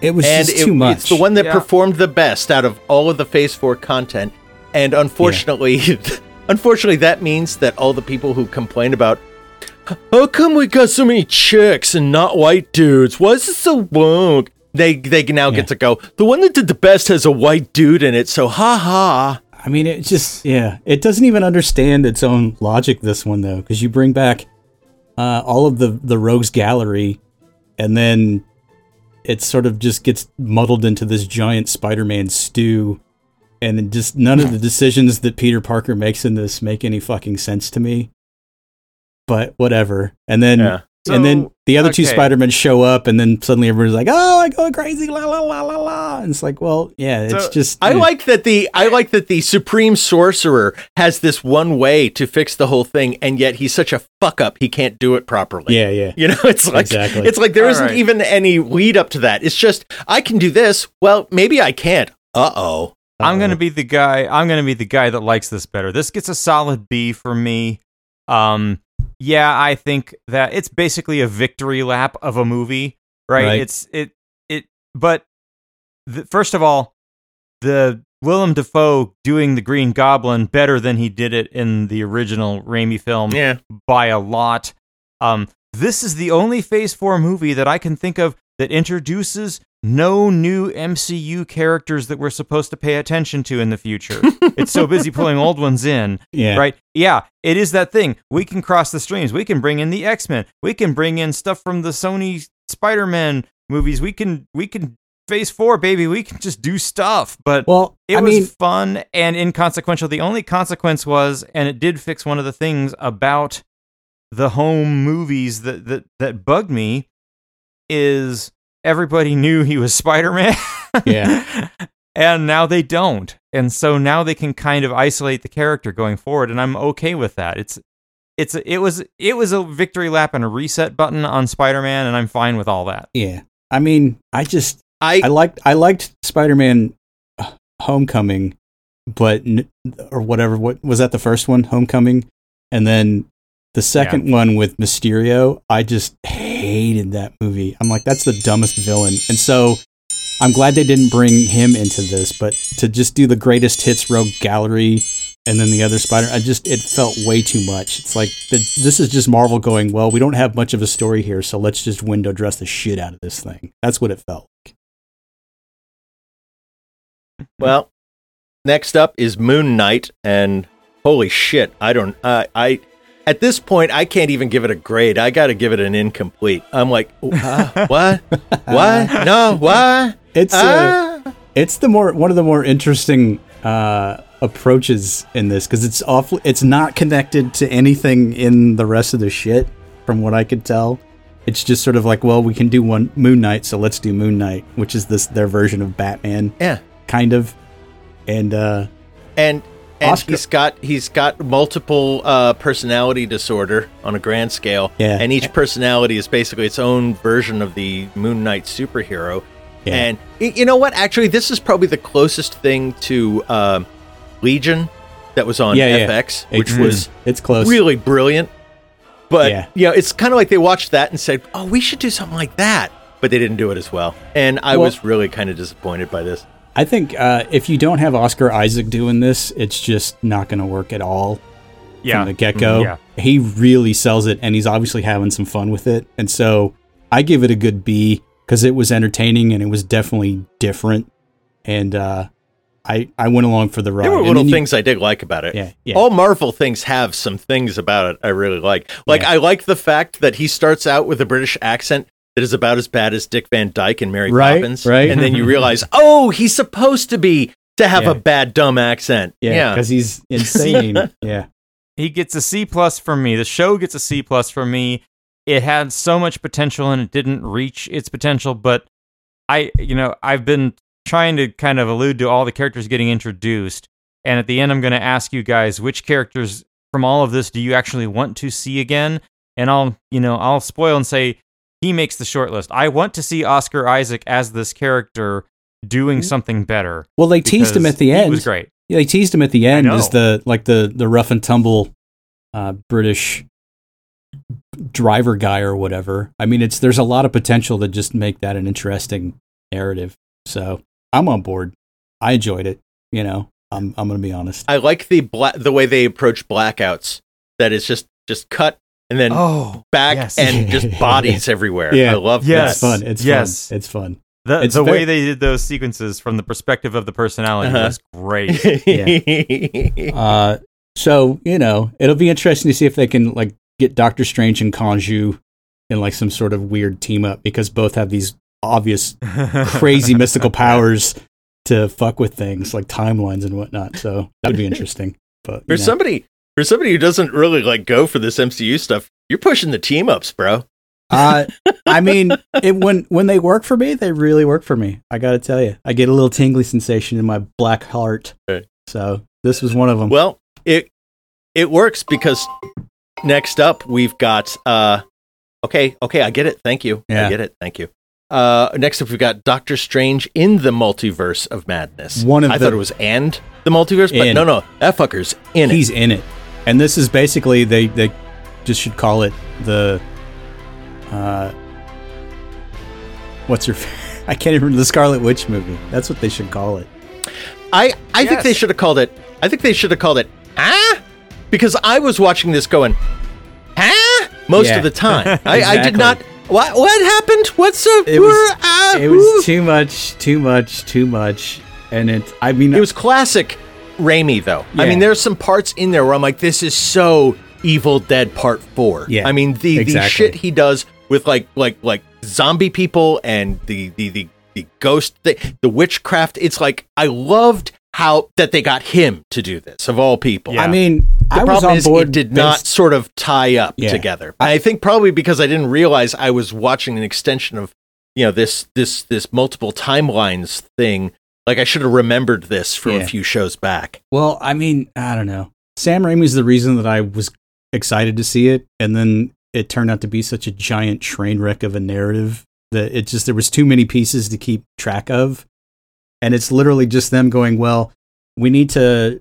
it was and just it- too much. it's the one that Yeah. performed the best out of all of the Phase Four content. And unfortunately, unfortunately, that means that all the people who complain about how come we got so many chicks and not white dudes? Why is it so woke? They they now Yeah. get to go. The one that did the best has a white dude in it, so ha ha. I mean, it just yeah, it doesn't even understand its own logic. This one though, because you bring back uh, all of the the rogues gallery, and then it sort of just gets muddled into this giant Spider-Man stew, and just none of the decisions that Peter Parker makes in this make any fucking sense to me. But whatever. And then Yeah. and then the other two. Spider-Men show up, and then suddenly everybody's like, "Oh, I'm going crazy!" La la la la la. And it's like, well, yeah, it's So, just. I yeah. like that the I like that the supreme sorcerer has this one way to fix the whole thing, and yet he's such a fuck up he can't do it properly. Yeah, yeah. You know, it's like Exactly. it's like there All isn't right. even any lead up to that. It's just I can do this. Well, maybe I can't. Uh oh. I'm gonna be the guy. I'm gonna be the guy that likes this better. This gets a solid B for me. Um, yeah, I think that it's basically a victory lap of a movie, right? Right. It's it it. But the, first of all, the Willem Dafoe doing the Green Goblin better than he did it in the original Raimi film Yeah. by a lot. Um, this is the only Phase 4 movie that I can think of that introduces no new MCU characters that we're supposed to pay attention to in the future. it's so busy pulling old ones in, Yeah. right? Yeah, it is that thing. We can cross the streams. We can bring in the X-Men. We can bring in stuff from the Sony Spider-Man movies. We can we can Phase 4, baby. We can just do stuff. But Well, it I was mean, fun and inconsequential. The only consequence was, and it did fix one of the things about the home movies that that, that bugged me, is everybody knew he was Spider Man. Yeah. and now they don't. And so now they can kind of isolate the character going forward, and I'm okay with that. It's it's it was it was a victory lap and a reset button on Spider Man, and I'm fine with all that. yeah. I mean, I just I I liked I liked Spider-Man uh, Homecoming, but or whatever. What was that? The first one, Homecoming, and then the second one with Mysterio. I just hated that movie. I'm like, that's the dumbest villain. And so I'm glad they didn't bring him into this, but to just do the greatest hits rogue gallery and then the other Spider, I just it felt way too much. It's like the, this is just Marvel going, well, we don't have much of a story here, so let's just window dress the shit out of this thing. That's what it felt like. well, next up is Moon Knight, and holy shit, I don't. Uh, I at this point I can't even give it a grade. I got to give it an incomplete. I'm like, uh, what? what? No, what? It's uh, Ah. it's the more one of the more interesting uh, approaches in this because it's awful. It's not connected to anything in the rest of the shit, from what I could tell. It's just sort of like, well, we can do one Moon Knight, so let's do Moon Knight, which is this their version of Batman, Yeah. kind of. And uh, and and Oscar- he's got he's got multiple uh, personality disorder on a grand scale. Yeah. and each personality is basically its own version of the Moon Knight superhero. Yeah. And you know what? Actually, this is probably the closest thing to um Legion that was on Yeah, yeah. FX, which it's, was it's close. really brilliant. But Yeah. you know, it's kind of like they watched that and said, "Oh, we should do something like that," but they didn't do it as well. And I Well- was really kind of disappointed by this. I think uh, if you don't have Oscar Isaac doing this, it's just not going to work at all. Yeah, from the get go. Yeah. He really sells it, and he's obviously having some fun with it. And so I give it a good B because it was entertaining and it was definitely different. And uh, I I went along for the ride. There were little you- things I did like about it. Yeah, yeah. All Marvel things have some things about it I really like. Like Yeah. I like the fact that he starts out with a British accent that is about as bad as Dick Van Dyke and Mary Right, Poppins, right. and then you realize, oh, he's supposed to be to have Yeah. a bad dumb accent. yeah, Yeah, because he's insane. yeah, he gets a C plus from me. The show gets a C plus from me. It had so much potential and it didn't reach its potential, but I, you know, I've been trying to kind of allude to all the characters getting introduced, and at the end, I'm going to ask you guys which characters from all of this do you actually want to see again? And I'll, you know, I'll spoil and say he makes the shortlist. I want to see Oscar Isaac as this character doing something better. well, they teased him at the He end. was great. Yeah, they teased him at the end as the like the the rough and tumble uh, British driver guy or whatever. I mean, it's there's a lot of potential to just make that an interesting narrative. So I'm on board. I enjoyed it. You know, I'm I'm gonna be honest. I like the bla- the way they approach blackouts. That is just just cut and then Oh, back yes. and just bodies everywhere. Yeah. I love Yes. It's fun. It's Yes. fun. It's fun. The, It's the very- way they did those sequences from the perspective of the personality Uh-huh. was great. that. Uh, so you know, it'll be interesting to see if they can like get Doctor Strange and Khonshu in like some sort of weird team up because both have these obvious crazy mystical powers to fuck with things like timelines and whatnot. So that would be interesting. But for know. somebody for somebody who doesn't really like go for this MCU stuff, you're pushing the team ups, bro. Uh, I mean, it, when when they work for me, they really work for me. I got to tell you, I get a little tingly sensation in my black heart. Right. So this was one of them. Well, it it works because next up we've got uh okay, okay, I get it. Thank you. I get it. Thank you. Uh next up we've got Doctor Strange in the Multiverse of Madness. One of I the- thought it was and the multiverse, but In. no no, that fucker's in it. He's in it, and this is basically they they just should call it the uh, what's your I can't even remember the Scarlet Witch movie. That's what they should call it. I I think they should have called it I think they should have called it ah because I was watching this going ah most Yeah. of the time. I, I did not what what happened? What's up? It was- ah, It was too much, too much, too much, and it. I mean, It was classic Raimi, though. I Yeah. mean, there's some parts in there where I'm like, this is so Evil Dead Part Four. Yeah, I mean, the the shit he does with like like like zombie people and the the the, the ghost the, the witchcraft. It's like I loved how that they got him to do this of all people. Yeah. I mean, The I was problem on is board. it did based- not sort of tie up Yeah. together. I think probably because I didn't realize I was watching an extension of you know this this this multiple timelines thing. Like I should have remembered this from Yeah. a few shows back. Well, I mean, I don't know. Sam Raimi's the reason that I was excited to see it, and then it turned out to be such a giant train wreck of a narrative that it just there was too many pieces to keep track of, and it's literally just them going, "Well, we need to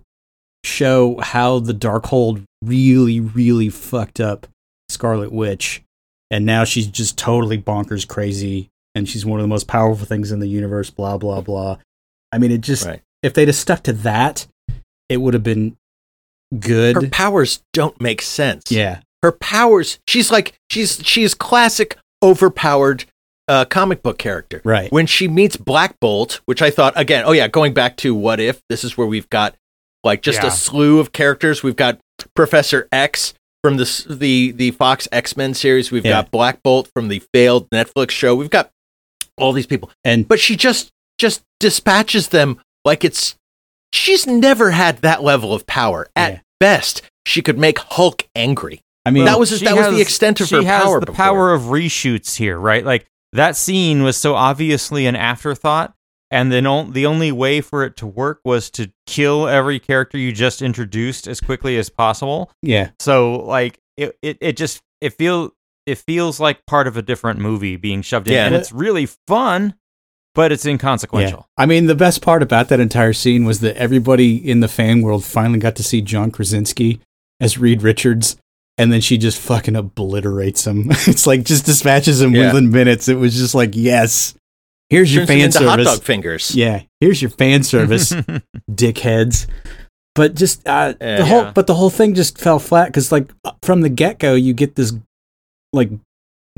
show how the Darkhold really, really fucked up Scarlet Witch, and now she's just totally bonkers crazy, and she's one of the most powerful things in the universe." Blah blah blah. I mean, it just Right. if they'd have stuck to that, it would have been good. Her powers don't make sense. yeah, Her powers, she's like she's she's classic overpowered uh, comic book character. right. When she meets Black Bolt, which I thought again, oh yeah, going back to what if, this is where we've got like just Yeah. a slew of characters. We've got Professor X from the the the Fox X-Men series. We've Yeah. got Black Bolt from the failed Netflix show. We've got all these people. And But she just just dispatches them like it's she's never had that level of power. At Yeah. best, she could make Hulk angry. I mean, that was She that was the extent of she her has power the before. power of reshoots here, right? Like that scene was so obviously an afterthought, and then on, the only way for it to work was to kill every character you just introduced as quickly as possible. yeah, So like it, it, it just it feel it feels like part of a different movie being shoved in, Yeah. and it's really fun, but it's inconsequential. yeah. I mean, the best part about that entire scene was that everybody in the fan world finally got to see John Krasinski as Reed Richards. And then she just fucking obliterates him. it's like just dispatches him Yeah. within minutes. It was just like, yes, here's your Turns fan into hot service. dog fingers. Yeah, here's your fan service. dickheads. But just uh, Yeah. the whole, but the whole thing just fell flat because, like, from the get go, you get this like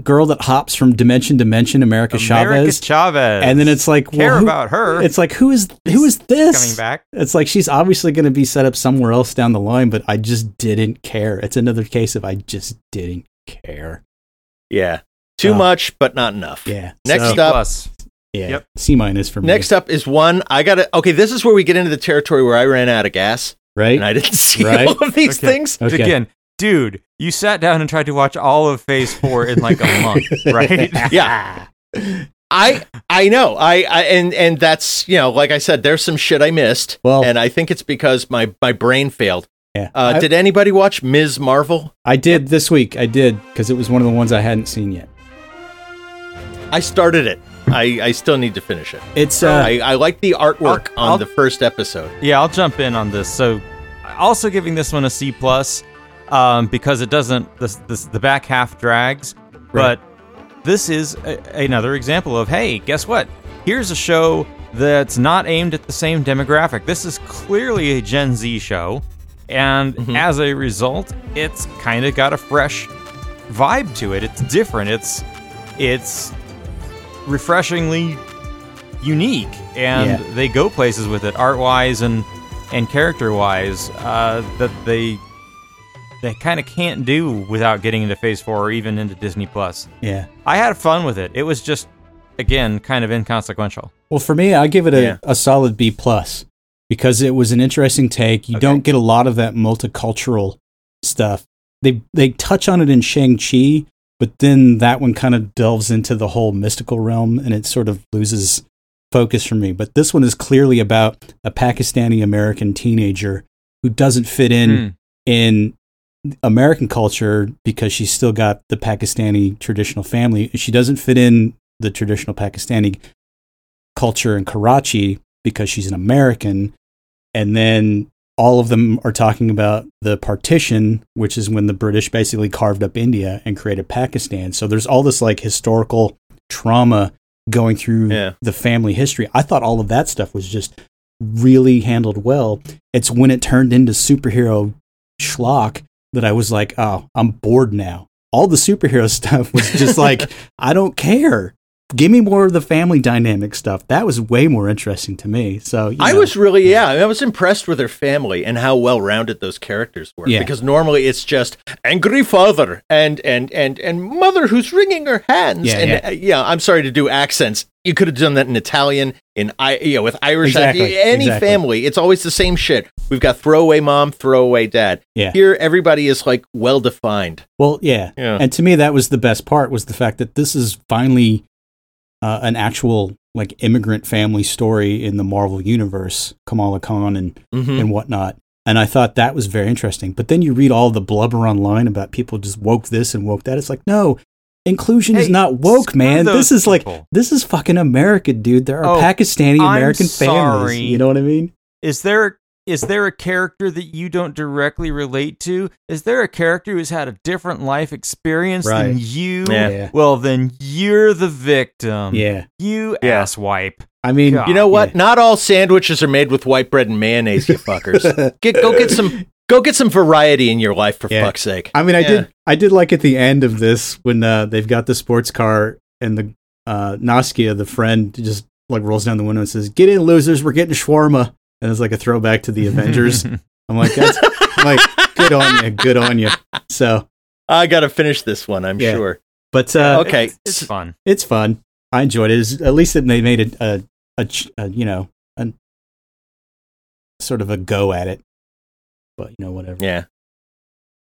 girl that hops from dimension to dimension, America, America Chavez, Chavez, and then it's like, well, care who- about her. It's like, who is who is this? coming back. It's like she's obviously going to be set up somewhere else down the line, but I just didn't care. It's another case of I just didn't care. Yeah. Too Oh. much, but not enough. Yeah. Next So, up- plus. yeah, Yep. C minus for me. Next up is one I got to Okay, this is where we get into the territory where I ran out of gas right? and I didn't see Right. all of these Okay. things. Okay. Again, dude, you sat down and tried to watch all of Phase Four in like a month, right? Yeah. I I know. I, I and and that's, you know, like I said there's some shit I missed Well- and I think it's because my my brain failed. Yeah. Uh, I, did anybody watch Ms. Marvel? I did this week. I did because it was one of the ones I hadn't seen yet. I started it. I, I still need to finish it. It's uh, I, I like the artwork I'll- on I'll- the first episode. Yeah, I'll jump in on this. So, also giving this one a C plus um, because it doesn't this, this the back half drags, Right. but this is a, another example of hey, guess what? Here's a show that's not aimed at the same demographic. This is clearly a Gen Z show, and Mhm. as a result, it's kind of got a fresh vibe to it. It's different. It's it's refreshingly unique, and Yeah. they go places with it, art wise and and character wise, uh, that they they kind of can't do without getting into Phase Four or even into Disney Plus. yeah. I had fun with it. It was just again kind of inconsequential. Well, for me, I give it a, Yeah. a solid B plus because it was an interesting take. You Okay. don't get a lot of that multicultural stuff. They they touch on it in Shang Chi, but then that one kind of delves into the whole mystical realm and it sort of loses focus for me. But this one is clearly about a Pakistani American teenager who doesn't fit in Hmm. in American culture because she's still got the Pakistani traditional family. She doesn't fit in the traditional Pakistani culture in Karachi because she's an American. And then all of them are talking about the partition, which is when the British basically carved up India and created Pakistan. So there's all this like historical trauma going through Yeah. the family history. I thought all of that stuff was just really handled well. It's when it turned into superhero schlock that I was like, oh, I'm bored now. All the superhero stuff was just like, I don't care. Give me more of the family dynamic stuff. That was way more interesting to me. So you I was really, yeah, I was impressed with her family and how well rounded those characters were. Yeah. Because normally it's just angry father and and and and mother who's wringing her hands. Yeah, and yeah. uh, yeah, I'm sorry to do accents. You could have done that in Italian, in I, you know, with Irish, Exactly, any exactly. family. It's always the same shit. We've got throwaway mom, throwaway dad. Yeah. Here, everybody is like well defined. Well, yeah. Yeah. And to me, that was the best part was the fact that this is finally uh, an actual like immigrant family story in the Marvel universe, Kamala Khan and Mhm. and whatnot. And I thought that was very interesting. But then you read all the blubber online about people just woke this and woke that. It's like, no, inclusion is not woke, man. This is like this is fucking America, dude. There are Oh, Pakistani American families. You know what I mean? Is there is there a character that you don't directly relate to? Is there a character who's had a different life experience Right. than you? Yeah. Yeah. Well, then you're the victim. Yeah. You Yeah. asswipe. I mean, God. You know what? Yeah. Not all sandwiches are made with white bread and mayonnaise, you fuckers. get go get some go get some variety in your life for Yeah. fuck's sake. I mean, I Yeah. did. I did like at the end of this when uh, they've got the sports car and the uh, Nakia, the friend, just like rolls down the window and says, "Get in, losers! We're getting shawarma." And it's like a throwback to the Avengers. I'm like, that's I'm like, good on you, good on you. So, I got to finish this one, I'm Yeah. sure. but uh, Okay. It's, it's fun. it's fun. I enjoyed it. It's- at least they made it a, a, a you know a sort of a go at it. But you know, whatever. Yeah.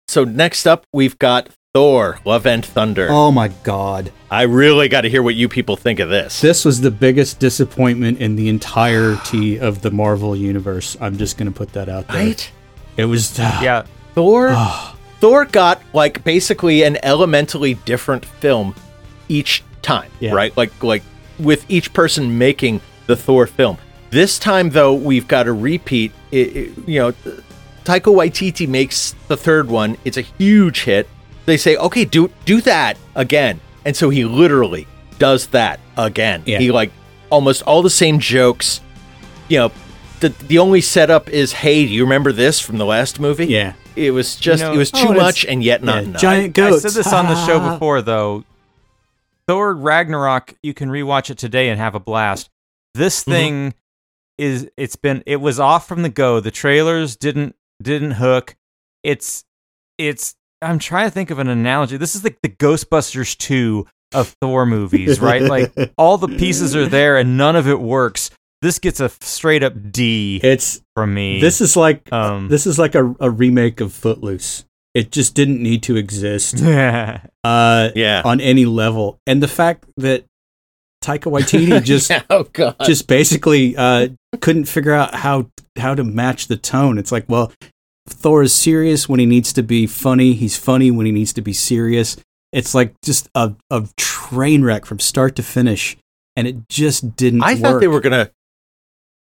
So next up, we've got Thor: Love and Thunder. Oh my god. I really got to hear what you people think of this. This was the biggest disappointment in the entirety of the Marvel universe. I'm just going to put that out there. right? It was Yeah. Thor. Ah, Thor got like basically an elementally different film each time, Yeah. right? Like like with each person making the Thor film. This time though, we've got a repeat. It, it- you know, Taika Waititi makes the third one. It's a huge hit. They say, "Okay, do do that again." And so he literally does that again. Yeah. He like almost all the same jokes. You know, the the only setup is, "Hey, do you remember this from the last movie?" yeah. It was just know- it was Oh, too and it's- much and yet not yeah. enough. Giant goats. I goats. said this on the show before, though. Thor Ragnarok, you can rewatch it today and have a blast. This Mhm. thing is it's been it was off from the go. The trailers didn't didn't hook. It's it's I'm trying to think of an analogy. This is like the Ghostbusters 2 of Thor movies, right? Like all the pieces are there and none of it works. This gets a straight up D it's from me. this is like um this is like a, a remake of Footloose. It just didn't need to exist yeah. uh, yeah. on any level, and the fact that Taika Waititi just oh god. just basically uh, couldn't figure out how how to match the tone. It's like, well, Thor is serious when he needs to be funny. He's funny when he needs to be serious. It's like just a, a train wreck from start to finish, and it just didn't. I thought they were gonna.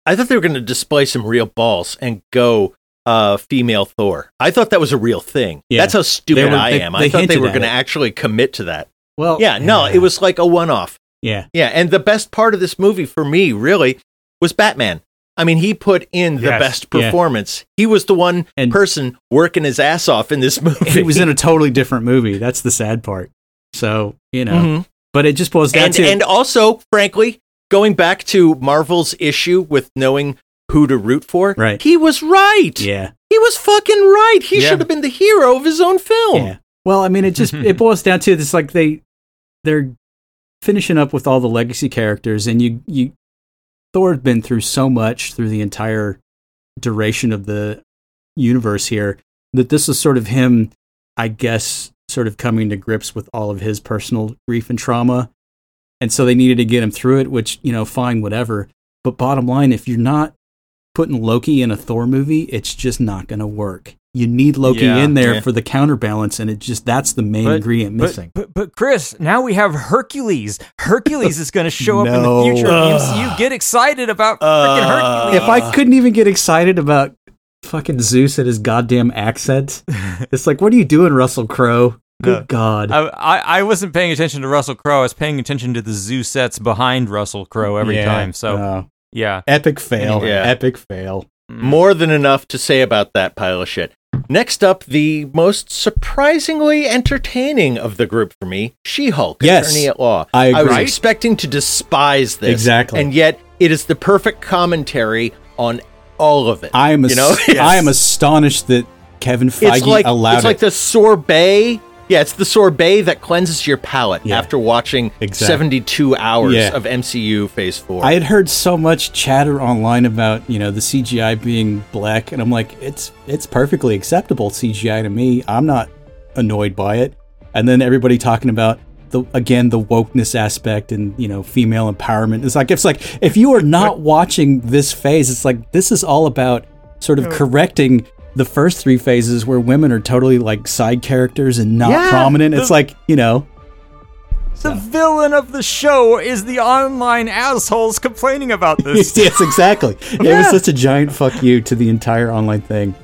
I thought they were gonna display some real balls and go uh, female Thor. I thought that was a real thing. Yeah. That's how stupid were- I they- am. they I thought they were gonna it. actually commit to that. Well, Yeah, no, it was like a one-off. yeah, Yeah, and the best part of this movie for me really was Batman. I mean, he put in the Yes. best Yeah. performance. He was the one And- person working his ass off in this movie. he was in a totally different movie. That's the sad part. So you know, Mhm. but it just boils down and to and also, frankly, going back to Marvel's issue with knowing who to root for, Right. He was right. yeah, He was fucking right. He Yeah. should have been the hero of his own film. Yeah. Well, I mean, it just it boils down to this: like they they're finishing up with all the legacy characters, and you you Thor had been through so much through the entire duration of the universe here that this is sort of him, I guess, sort of coming to grips with all of his personal grief and trauma. And so they needed to get him through it, which, you know, fine, whatever. But bottom line, if you're not putting Loki in a Thor movie, it's just not going to work. You need Loki Yeah. in there Yeah. for the counterbalance, and it just that's the main But- ingredient missing. but but Chris, now we have Hercules. Hercules is going to show up in the future of the MCU. Get excited about freaking Uh, Hercules. if I couldn't even get excited about fucking Zeus and his goddamn accent, it's like, what are you doing, Russell Crowe? Good No. God. I, I I wasn't paying attention to Russell Crowe. I was paying attention to the zoo sets behind Russell Crowe every Yeah, time. So uh, yeah, epic fail. Yeah. Epic fail. Mm. More than enough to say about that pile of shit. Next up, the most surprisingly entertaining of the group for me, She-Hulk, Yes. Attorney at Law. I I was expecting to despise this, Exactly. and yet it is the perfect commentary on all of it. I am you know, ast- I am astonished that Kevin Feige it's like allowed it's like the sorbet. Yeah, it's the sorbet that cleanses your palate Yeah. after watching Exactly. 72 hours Yeah. of MCU Phase 4. I had heard so much chatter online about you know the CGI being black, and I'm like, it's it's perfectly acceptable CGI to me. I'm not annoyed by it. And then everybody talking about the again the wokeness aspect and you know female empowerment. It's like it's like if you are not watching this phase, it's like this is all about sort of correcting the first three phases where women are totally like side characters and not Yeah. prominent. It's like you know the villain of the show is the online assholes complaining about this. yes, exactly. It was such a giant fuck you to the entire online thing.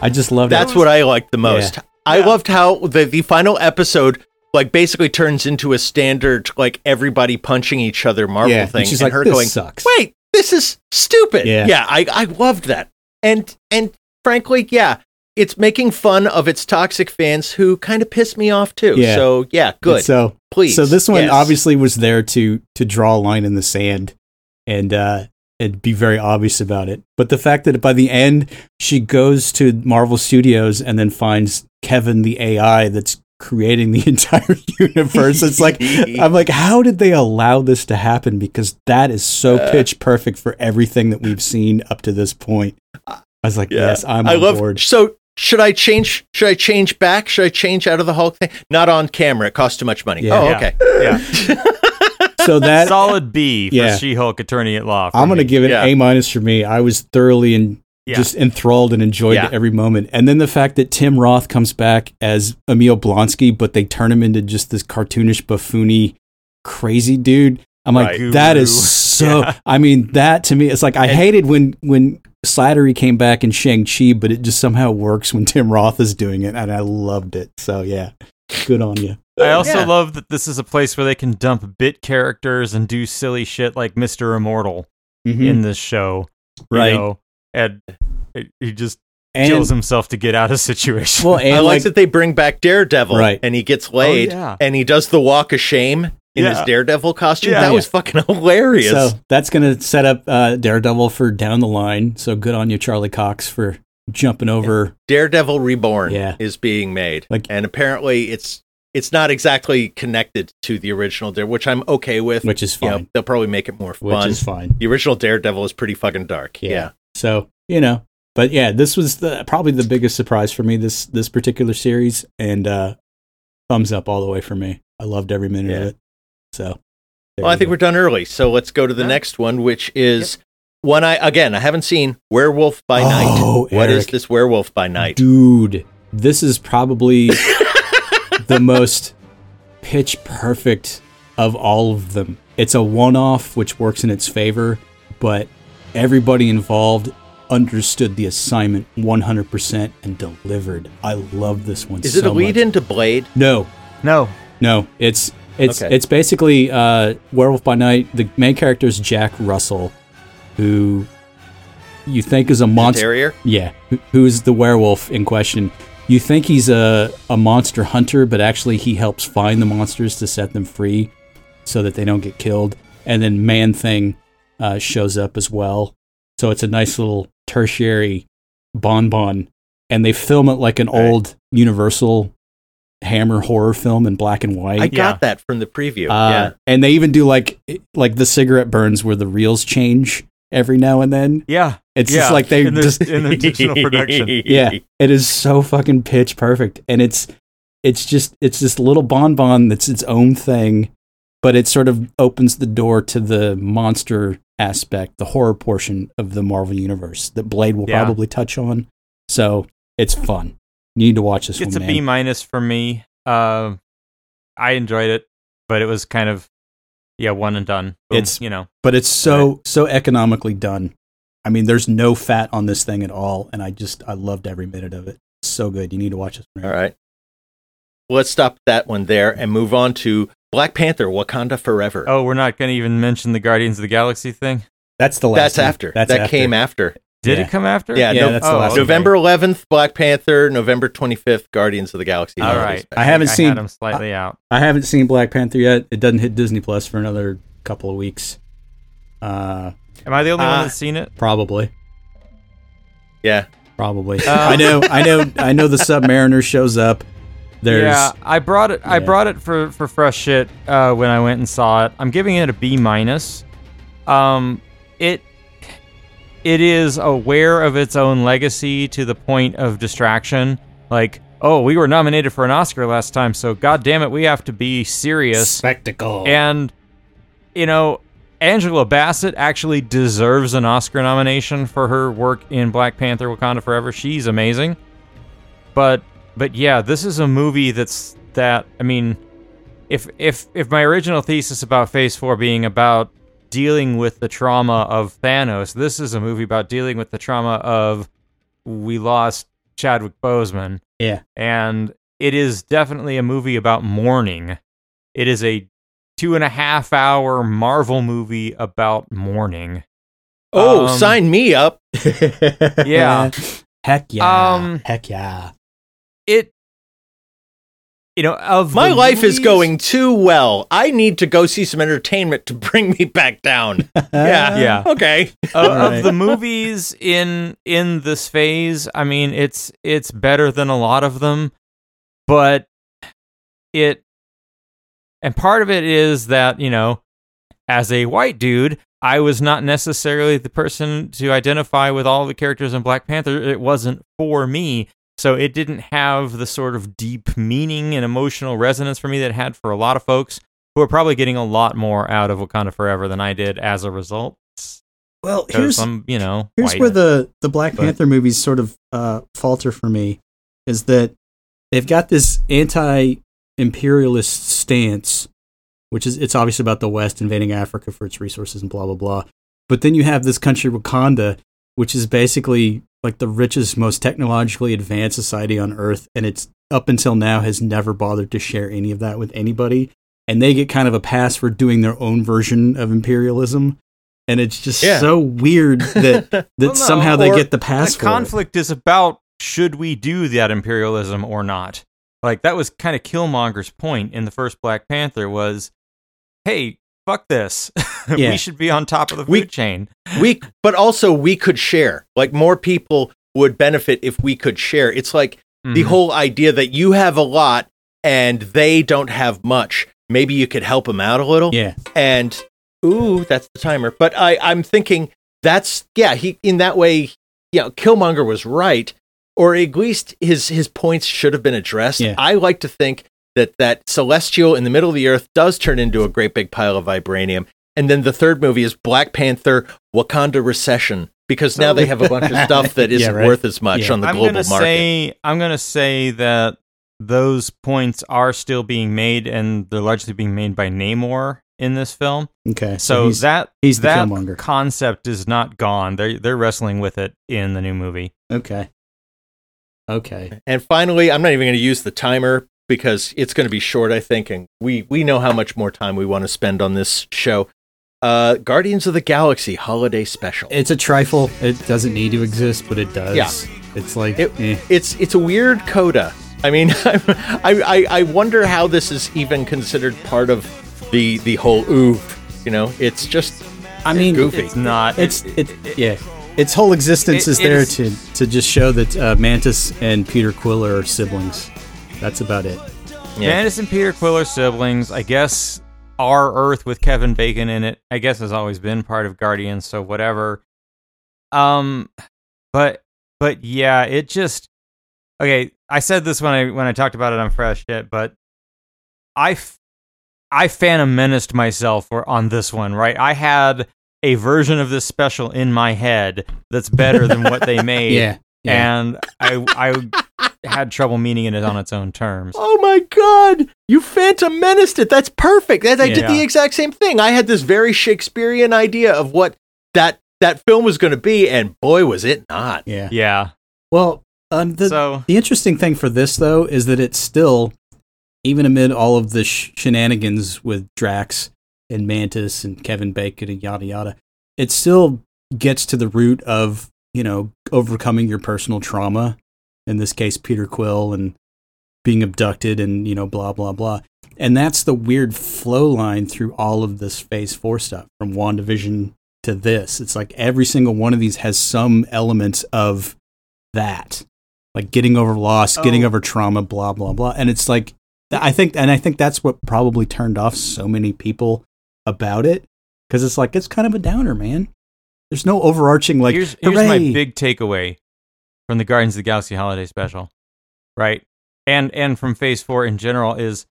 I just loved that. That's it. what I liked the most. I loved how the the final episode like basically turns into a standard like everybody punching each other Marvel Yeah, and thing, she's and like, her "This going, sucks." "Wait, this is stupid." Yeah. yeah, I I loved that, and and frankly, yeah, it's making fun of its toxic fans who kind of piss me off too. Yeah. So yeah, good. So Please, So this one yes. obviously was there to to draw a line in the sand and uh and be very obvious about it. But the fact that by the end she goes to Marvel Studios and then finds Kevin the AI that's creating the entire universe. It's like I'm like, how did they allow this to happen? Because that is so Uh, pitch perfect for everything that we've seen up to this point. I was like, Yeah. yes, I'm I on love. board. So should I change? Should I change back? Should I change out of the Hulk thing? Not on camera. It costs too much money. Yeah. Oh, Yeah. okay. yeah, So that solid B for Yeah. She-Hulk Attorney at Law. I'm going to give it Yeah. A minus for me. I was thoroughly and Yeah. just enthralled and enjoyed Yeah. every moment. And then the fact that Tim Roth comes back as Emil Blonsky, but they turn him into just this cartoonish, buffoony, crazy dude. I'm like, Right. that is Guru. So. Yeah. I mean, that to me, it's like I And- hated when when Slattery came back in Shang Chi, but it just somehow works when Tim Roth is doing it, and I loved it. So yeah, good on you. I also Yeah. love that this is a place where they can dump bit characters and do silly shit like Mister Immortal mm-hmm. in this show, you. Right. know, and he just And kills himself to get out of situation. well, and I like like that they bring back Daredevil, Right. And he gets laid, oh, yeah. and he does the walk of shame in his Daredevil costume. Yeah. that Yeah. was fucking hilarious. So that's going to set up uh, Daredevil for down the line. So good on you, Charlie Cox, for jumping over. Daredevil Reborn Yeah. is being made, Like- and apparently it's it's not exactly connected to the original Dare, which I'm okay with. Which is You know, fine. they'll probably make it more Which fun. is fine. the original Daredevil is pretty fucking dark. Yeah. Yeah. So you know, but yeah, this was the, probably the biggest surprise for me this this particular series, and uh, thumbs up all the way for me. I loved every minute of it. So. Well, I think go. we're done early, so let's go to the Yeah. next one, which is one I again I haven't seen. Werewolf by Oh, Night. What is Eric. this Werewolf by Night? Dude, this is probably the most pitch perfect of all of them. It's a one off, which works in its favor, but everybody involved understood the assignment 100% and delivered. I love this one Is so it a lead much. into Blade? No, no, no, it's it's Okay. it's basically uh, Werewolf by Night. The main character is Jack Russell, who you think is a monster. Terrier? Yeah, who's the werewolf in question? You think he's a, a monster hunter, but actually he helps find the monsters to set them free so that they don't get killed. And then Man Thing uh, shows up as well. So it's a nice little tertiary bonbon. And they film it like an Right. old Universal Hammer horror film in black and white. I Yeah. got that from the preview. Uh, yeah. And they even do like like the cigarette burns where the reels change every now and then. yeah, It's yeah, just like they in the, just in the digital production. yeah, it is so fucking pitch perfect, and it's it's just it's this little bonbon that's its own thing, but it sort of opens the door to the monster aspect, the horror portion of the Marvel universe that Blade will Yeah. probably touch on. So it's fun. You need to watch this It's a one, B minus for me. Uh, I enjoyed it, but it was kind of yeah, one and done. Boom, It's- you know but it's so so economically done. I mean, there's no fat on this thing at all, and I just I loved every minute of it. It's so good. You need to watch this. one. All right. Let's stop that one there and move on to Black Panther: Wakanda Forever. Oh, we're not going to even mention the Guardians of the Galaxy thing. That's the last. that's one. after. That's that after. came after. Did Yeah. it come after? Yeah, Yeah, no- that's the oh, last. okay. November 11th, Black Panther. November 25th, Guardians of the Galaxy. All holiday right. special. I haven't I seen- had them slightly out. I haven't seen Black Panther yet. It doesn't hit Disney Plus for another couple of weeks. Uh, Am I the only Uh, one that's seen it? probably, Yeah. probably. Uh, I know, I know, I know. The Submariner shows up. There's yeah, I brought it. I brought it for for Fresh Hit uh, when I went and saw it. I'm giving it a B minus. Um, it it is aware of its own legacy to the point of distraction. Like, oh, we were nominated for an Oscar last time, so god damn it, we have to be serious. spectacle. And you know, Angela Bassett actually deserves an Oscar nomination for her work in Black Panther: Wakanda Forever. She's amazing. But but yeah, this is a movie that's that I mean, if if if my original thesis about Phase 4 being about dealing with the trauma of Thanos, this is a movie about dealing with the trauma of we lost Chadwick Boseman yeah, and it is definitely a movie about mourning. It is a two and a half hour Marvel movie about mourning. Oh, Um, sign me up. Yeah. Heck yeah. Um, Heck yeah. It, you know, of My the life is going too well. I need to go see some entertainment to bring me back down. Yeah. Yeah. Okay. of, Alright. of the movies in in this phase. I mean, it's it's better than a lot of them, but it and part of it is that you know, as a white dude, I was not necessarily the person to identify with all the characters in Black Panther. It wasn't for me. So it didn't have the sort of deep meaning and emotional resonance for me that it had for a lot of folks who are probably getting a lot more out of Wakanda Forever than I did as a result. Well, here's I'm, you know, here's white. where the the Black But- Panther movies sort of uh, falter for me is that they've got this anti-imperialist stance, which is it's obviously about the West invading Africa for its resources and blah blah blah. But then you have this country Wakanda, which is basically like the richest, most technologically advanced society on Earth, and it's up until now has never bothered to share any of that with anybody. And they get kind of a pass for doing their own version of imperialism. And it's just Yeah. so weird that that Well, no, somehow they get the pass the conflict is about should we do that imperialism or not? Like that was kind of Killmonger's point in the first Black Panther was, hey, fuck this. Yeah. we should be on top of the food We- chain. we but also we could share. Like more people would benefit if we could share. It's like the Mhm. whole idea that you have a lot and they don't have much. Maybe you could help them out a little. Yeah. And ooh, that's the timer. But I, I'm thinking that's yeah. He in that way, you know, Killmonger was right, or at least his his points should have been addressed. Yeah. I like to think that that celestial in the middle of the earth does turn into a great big pile of vibranium. And then the third movie is Black Panther Wakanda Recession because now they have a bunch of stuff that Yeah, isn't right. worth as much Yeah. on the I'm global gonna market. say I'm gonna say that those points are still being made and they're largely being made by Namor in this film. Okay. So, he's, that he's that Killmonger. concept is not gone. They're they're wrestling with it in the new movie. okay. Okay. And finally, I'm not even going to use the timer because it's going to be short, I think, and we we know how much more time we want to spend on this show. Uh, Guardians of the Galaxy Holiday Special. It's a trifle. It doesn't need to exist, but it does. Yeah. It's like It- eh. it's it's a weird coda. I mean, I, I I wonder how this is even considered part of the the whole oof. You know, it's just I mean, goofy. It's not. it's it, yeah. Its whole existence It- is it there is- to to just show that uh, Mantis and Peter Quill are siblings. That's about it. yeah. Mantis and Peter Quill are siblings. I guess our Earth with Kevin Bacon in it, I guess has always been part of Guardians, so whatever. Um but but yeah, it just okay, I said this when I when I talked about it on Fresh Hit, but I f- I Phantom menaced myself for, on this one, right? I had a version of this special in my head that's better than what they made. Yeah. yeah. And I I had trouble meaning it on its own terms. Oh my god! You Phantom menaced it. That's perfect. That, I did the exact same thing. I had this very Shakespearean idea of what that that film was going to be, and boy, was it not. yeah. Yeah. Well, um, the so the interesting thing for this though is that it's still, even amid all of the sh- shenanigans with Drax and Mantis and Kevin Bacon and yada yada, it still gets to the root of you know overcoming your personal trauma. In this case, Peter Quill and being abducted and you know blah blah blah. And that's the weird flow line through all of this Phase Four stuff from WandaVision to this. It's like every single one of these has some elements of that like getting over loss, getting Oh. over trauma, blah blah blah. And it's like I think, and I think that's what probably turned off so many people about it because it's like it's kind of a downer, man. There's no overarching like. here's here's my big takeaway from the Guardians of the Galaxy holiday special, right? And and from Phase Four in general is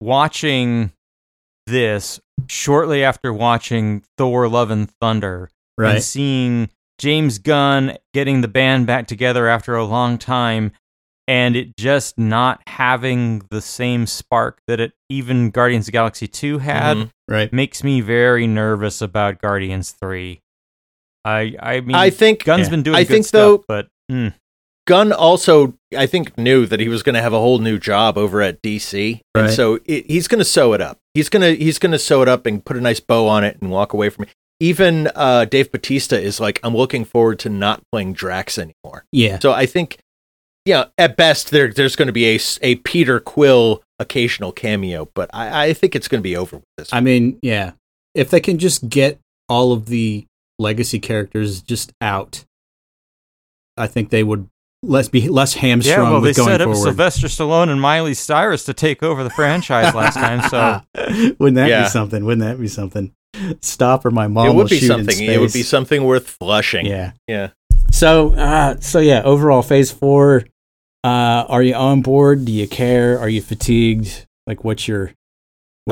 watching this shortly after watching Thor: Love and Thunder and right. seeing James Gunn getting the band back together after a long time and it just not having the same spark that it even Guardians of the Galaxy 2 had Mhm. Right. makes me very nervous about Guardians 3. I I mean I think Gunn's yeah. been doing I good think, stuff, though- but mm, Gunn also, I think, knew that he was going to have a whole new job over at DC, and Right. so it, he's going to sew it up. He's gonna he's gonna sew it up and put a nice bow on it and walk away from it. Even uh, Dave Bautista is like, I'm looking forward to not playing Drax anymore. Yeah. So I think, yeah, at best there there's going to be a a Peter Quill occasional cameo, but I, I think it's going to be over with this. I mean, yeah. If they can just get all of the legacy characters just out, I think they would less be less hamstrung yeah, well they with going set up forward. Sylvester Stallone and Miley Cyrus to take over the franchise last time, so wouldn't that Yeah. be something? Wouldn't that be something? Stop or my mom it will would be shoot in something. It would be something worth flushing. Yeah. Yeah. So, uh, so yeah. Overall, phase four. Uh, are you on board? Do you care? Are you fatigued? Like, what's your? I'm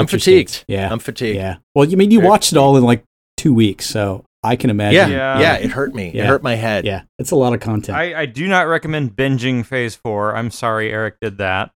what's your fatigued. stance? Yeah. I'm fatigued. yeah. Well, you mean you Very watched it all in like two weeks, so I can imagine. Yeah, Yeah. yeah, it hurt me. Yeah. It hurt my head. Yeah, it's a lot of content. I, I do not recommend binging Phase 4. I'm sorry Eric did that.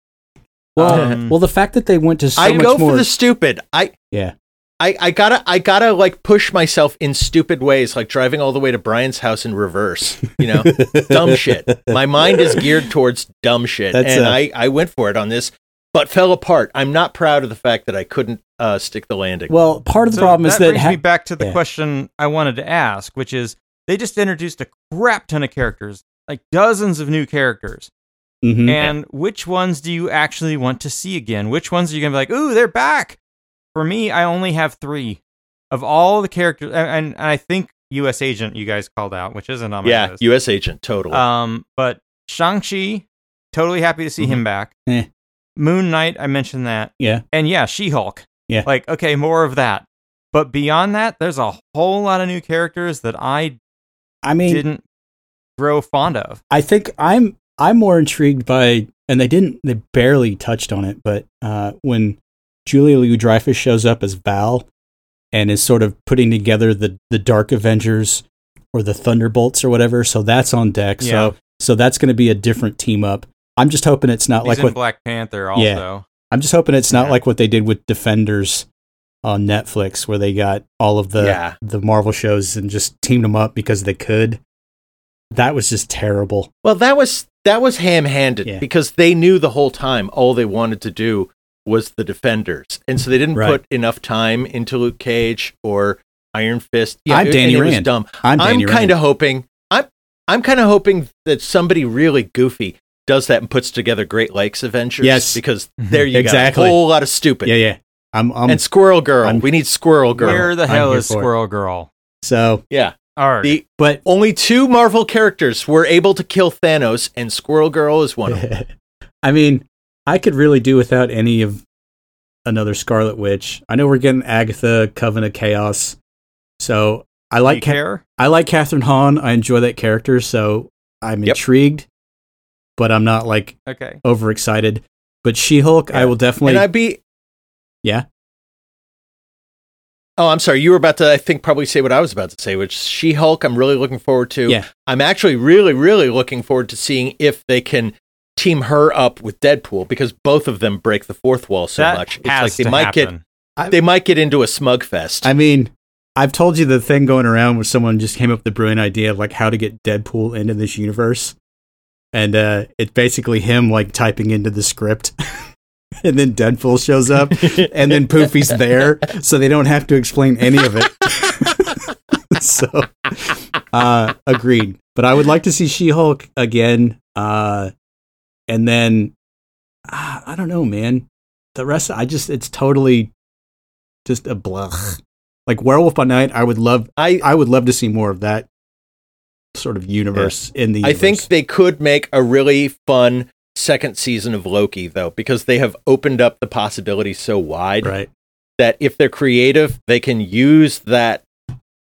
well, Um, well, the fact that they went to so I much go more. for the stupid. I yeah, I, I gotta I gotta like push myself in stupid ways, like driving all the way to Brian's house in reverse. You know, dumb shit. My mind is geared towards dumb shit, That's, and uh, I I went for it on this, but fell apart. I'm not proud of the fact that I couldn't uh, stick the landing. Well, part of the So problem is that brings ha- me back to the yeah. question I wanted to ask, which is they just introduced a crap ton of characters, like dozens of new characters. Mhm. And which ones do you actually want to see again? Which ones are you gonna be like, ooh, they're back? For me, I only have three of all the characters, and, and, and I think U.S. Agent you guys called out, which isn't on my yeah, list. U.S. agent, totally. Um, but Shang Chi, totally happy to see him back. Eh. Moon Knight, I mentioned that, yeah, and yeah, She Hulk. Yeah. like okay, more of that. But beyond that, there's a whole lot of new characters that I I mean, didn't grow fond of. I think I'm I'm more intrigued by, and they didn't, they barely touched on it, but uh, when Julia Louis Dreyfus shows up as Val and is sort of putting together the the Dark Avengers or the Thunderbolts or whatever, so that's on deck. Yeah. So so that's going to be a different team up. I'm just hoping it's not He's like what Black Panther also. Yeah. I'm just hoping it's not Yeah. like what they did with Defenders on Netflix, where they got all of the Yeah. the Marvel shows and just teamed them up because they could. That was just terrible. well, that was that was ham-handed Yeah. because they knew the whole time all they wanted to do was the defenders, and so they didn't Right. put enough time into Luke Cage or Iron Fist. Yeah, I'm Danny it Rand. dumb. I'm I'm kind of hoping I'm I'm kind of hoping that somebody really goofy does that and puts together Great Lakes Avengers. Yes. because mhm. there you Exactly. go, a whole lot of stupid. yeah, yeah. I'm, I'm and Squirrel Girl, I'm- we need Squirrel Girl. Where the hell is for it. Squirrel Girl? so, yeah, Arg. the but only two Marvel characters were able to kill Thanos, and Squirrel Girl is one of them. I mean, I could really do without any of another Scarlet Witch. I know we're getting Agatha, Coven of Chaos. So I Do you like Ca- care? I like Kathryn Hahn. I enjoy that character, so I'm Yep. intrigued. But I'm not like Okay. overexcited. But She Hulk, I will definitely. and I'd be. Yeah. Oh, I'm sorry. You were about to, I think, probably say what I was about to say, which She Hulk. I'm really looking forward to. Yeah. I'm actually really, really looking forward to seeing if they can team her up with Deadpool because both of them break the fourth wall so that much. It's like they to might happen. get they might get into a smug fest. I mean, I've told you the thing going around where someone just came up with the brilliant idea of like how to get Deadpool into this universe, and uh, it's basically him like typing into the script, and then Deadpool shows up, and then Poofy's there, so they don't have to explain any of it. so, uh, agreed. But I would like to see She-Hulk again, uh, and then uh, I don't know, man. The rest, I just it's totally just a blah. Like Werewolf by Night, I would love. I I would love to see more of that sort of universe in the. I think they could make a really fun second season of Loki though because they have opened up the possibilities so wide right. that if they're creative, they can use that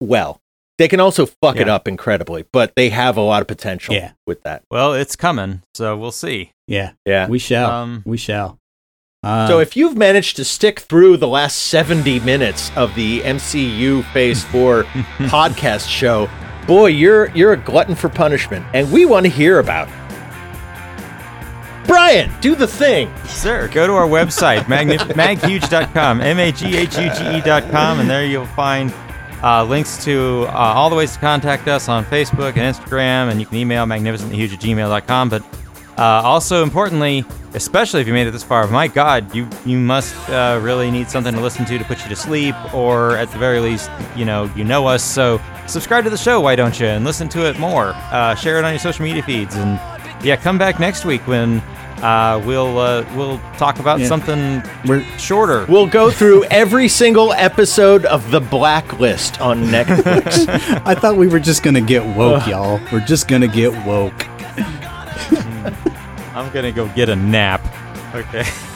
well. They can also fuck it up incredibly, but they have a lot of potential Yeah. with that. Well, it's coming, so we'll see. Yeah, Yeah. we shall. Um, we shall. Uh, So if you've managed to stick through the last 70 minutes of the MCU Phase 4 podcast show, boy, you're you're a glutton for punishment and we want to hear about it. Brian, do the thing. Sir, go to our website, magni- maghuge.com, M A G H U G E.com, and there you'll find uh, links to uh, all the ways to contact us on Facebook and Instagram, and you can email magnificentlyhuge at gmail.com. But uh, also importantly, especially if you made it this far, my God, you you must uh, really need something to listen to to put you to sleep, or at the very least, you know, you know us. So subscribe to the show, why don't you, and listen to it more. Uh, share it on your social media feeds, and yeah, come back next week when uh, we'll uh, we'll talk about Yeah. something we're shorter. We'll go through every single episode of The Blacklist on Netflix. I thought we were just gonna get woke, y'all. We're just gonna get woke. Hmm. I'm gonna go get a nap. Okay.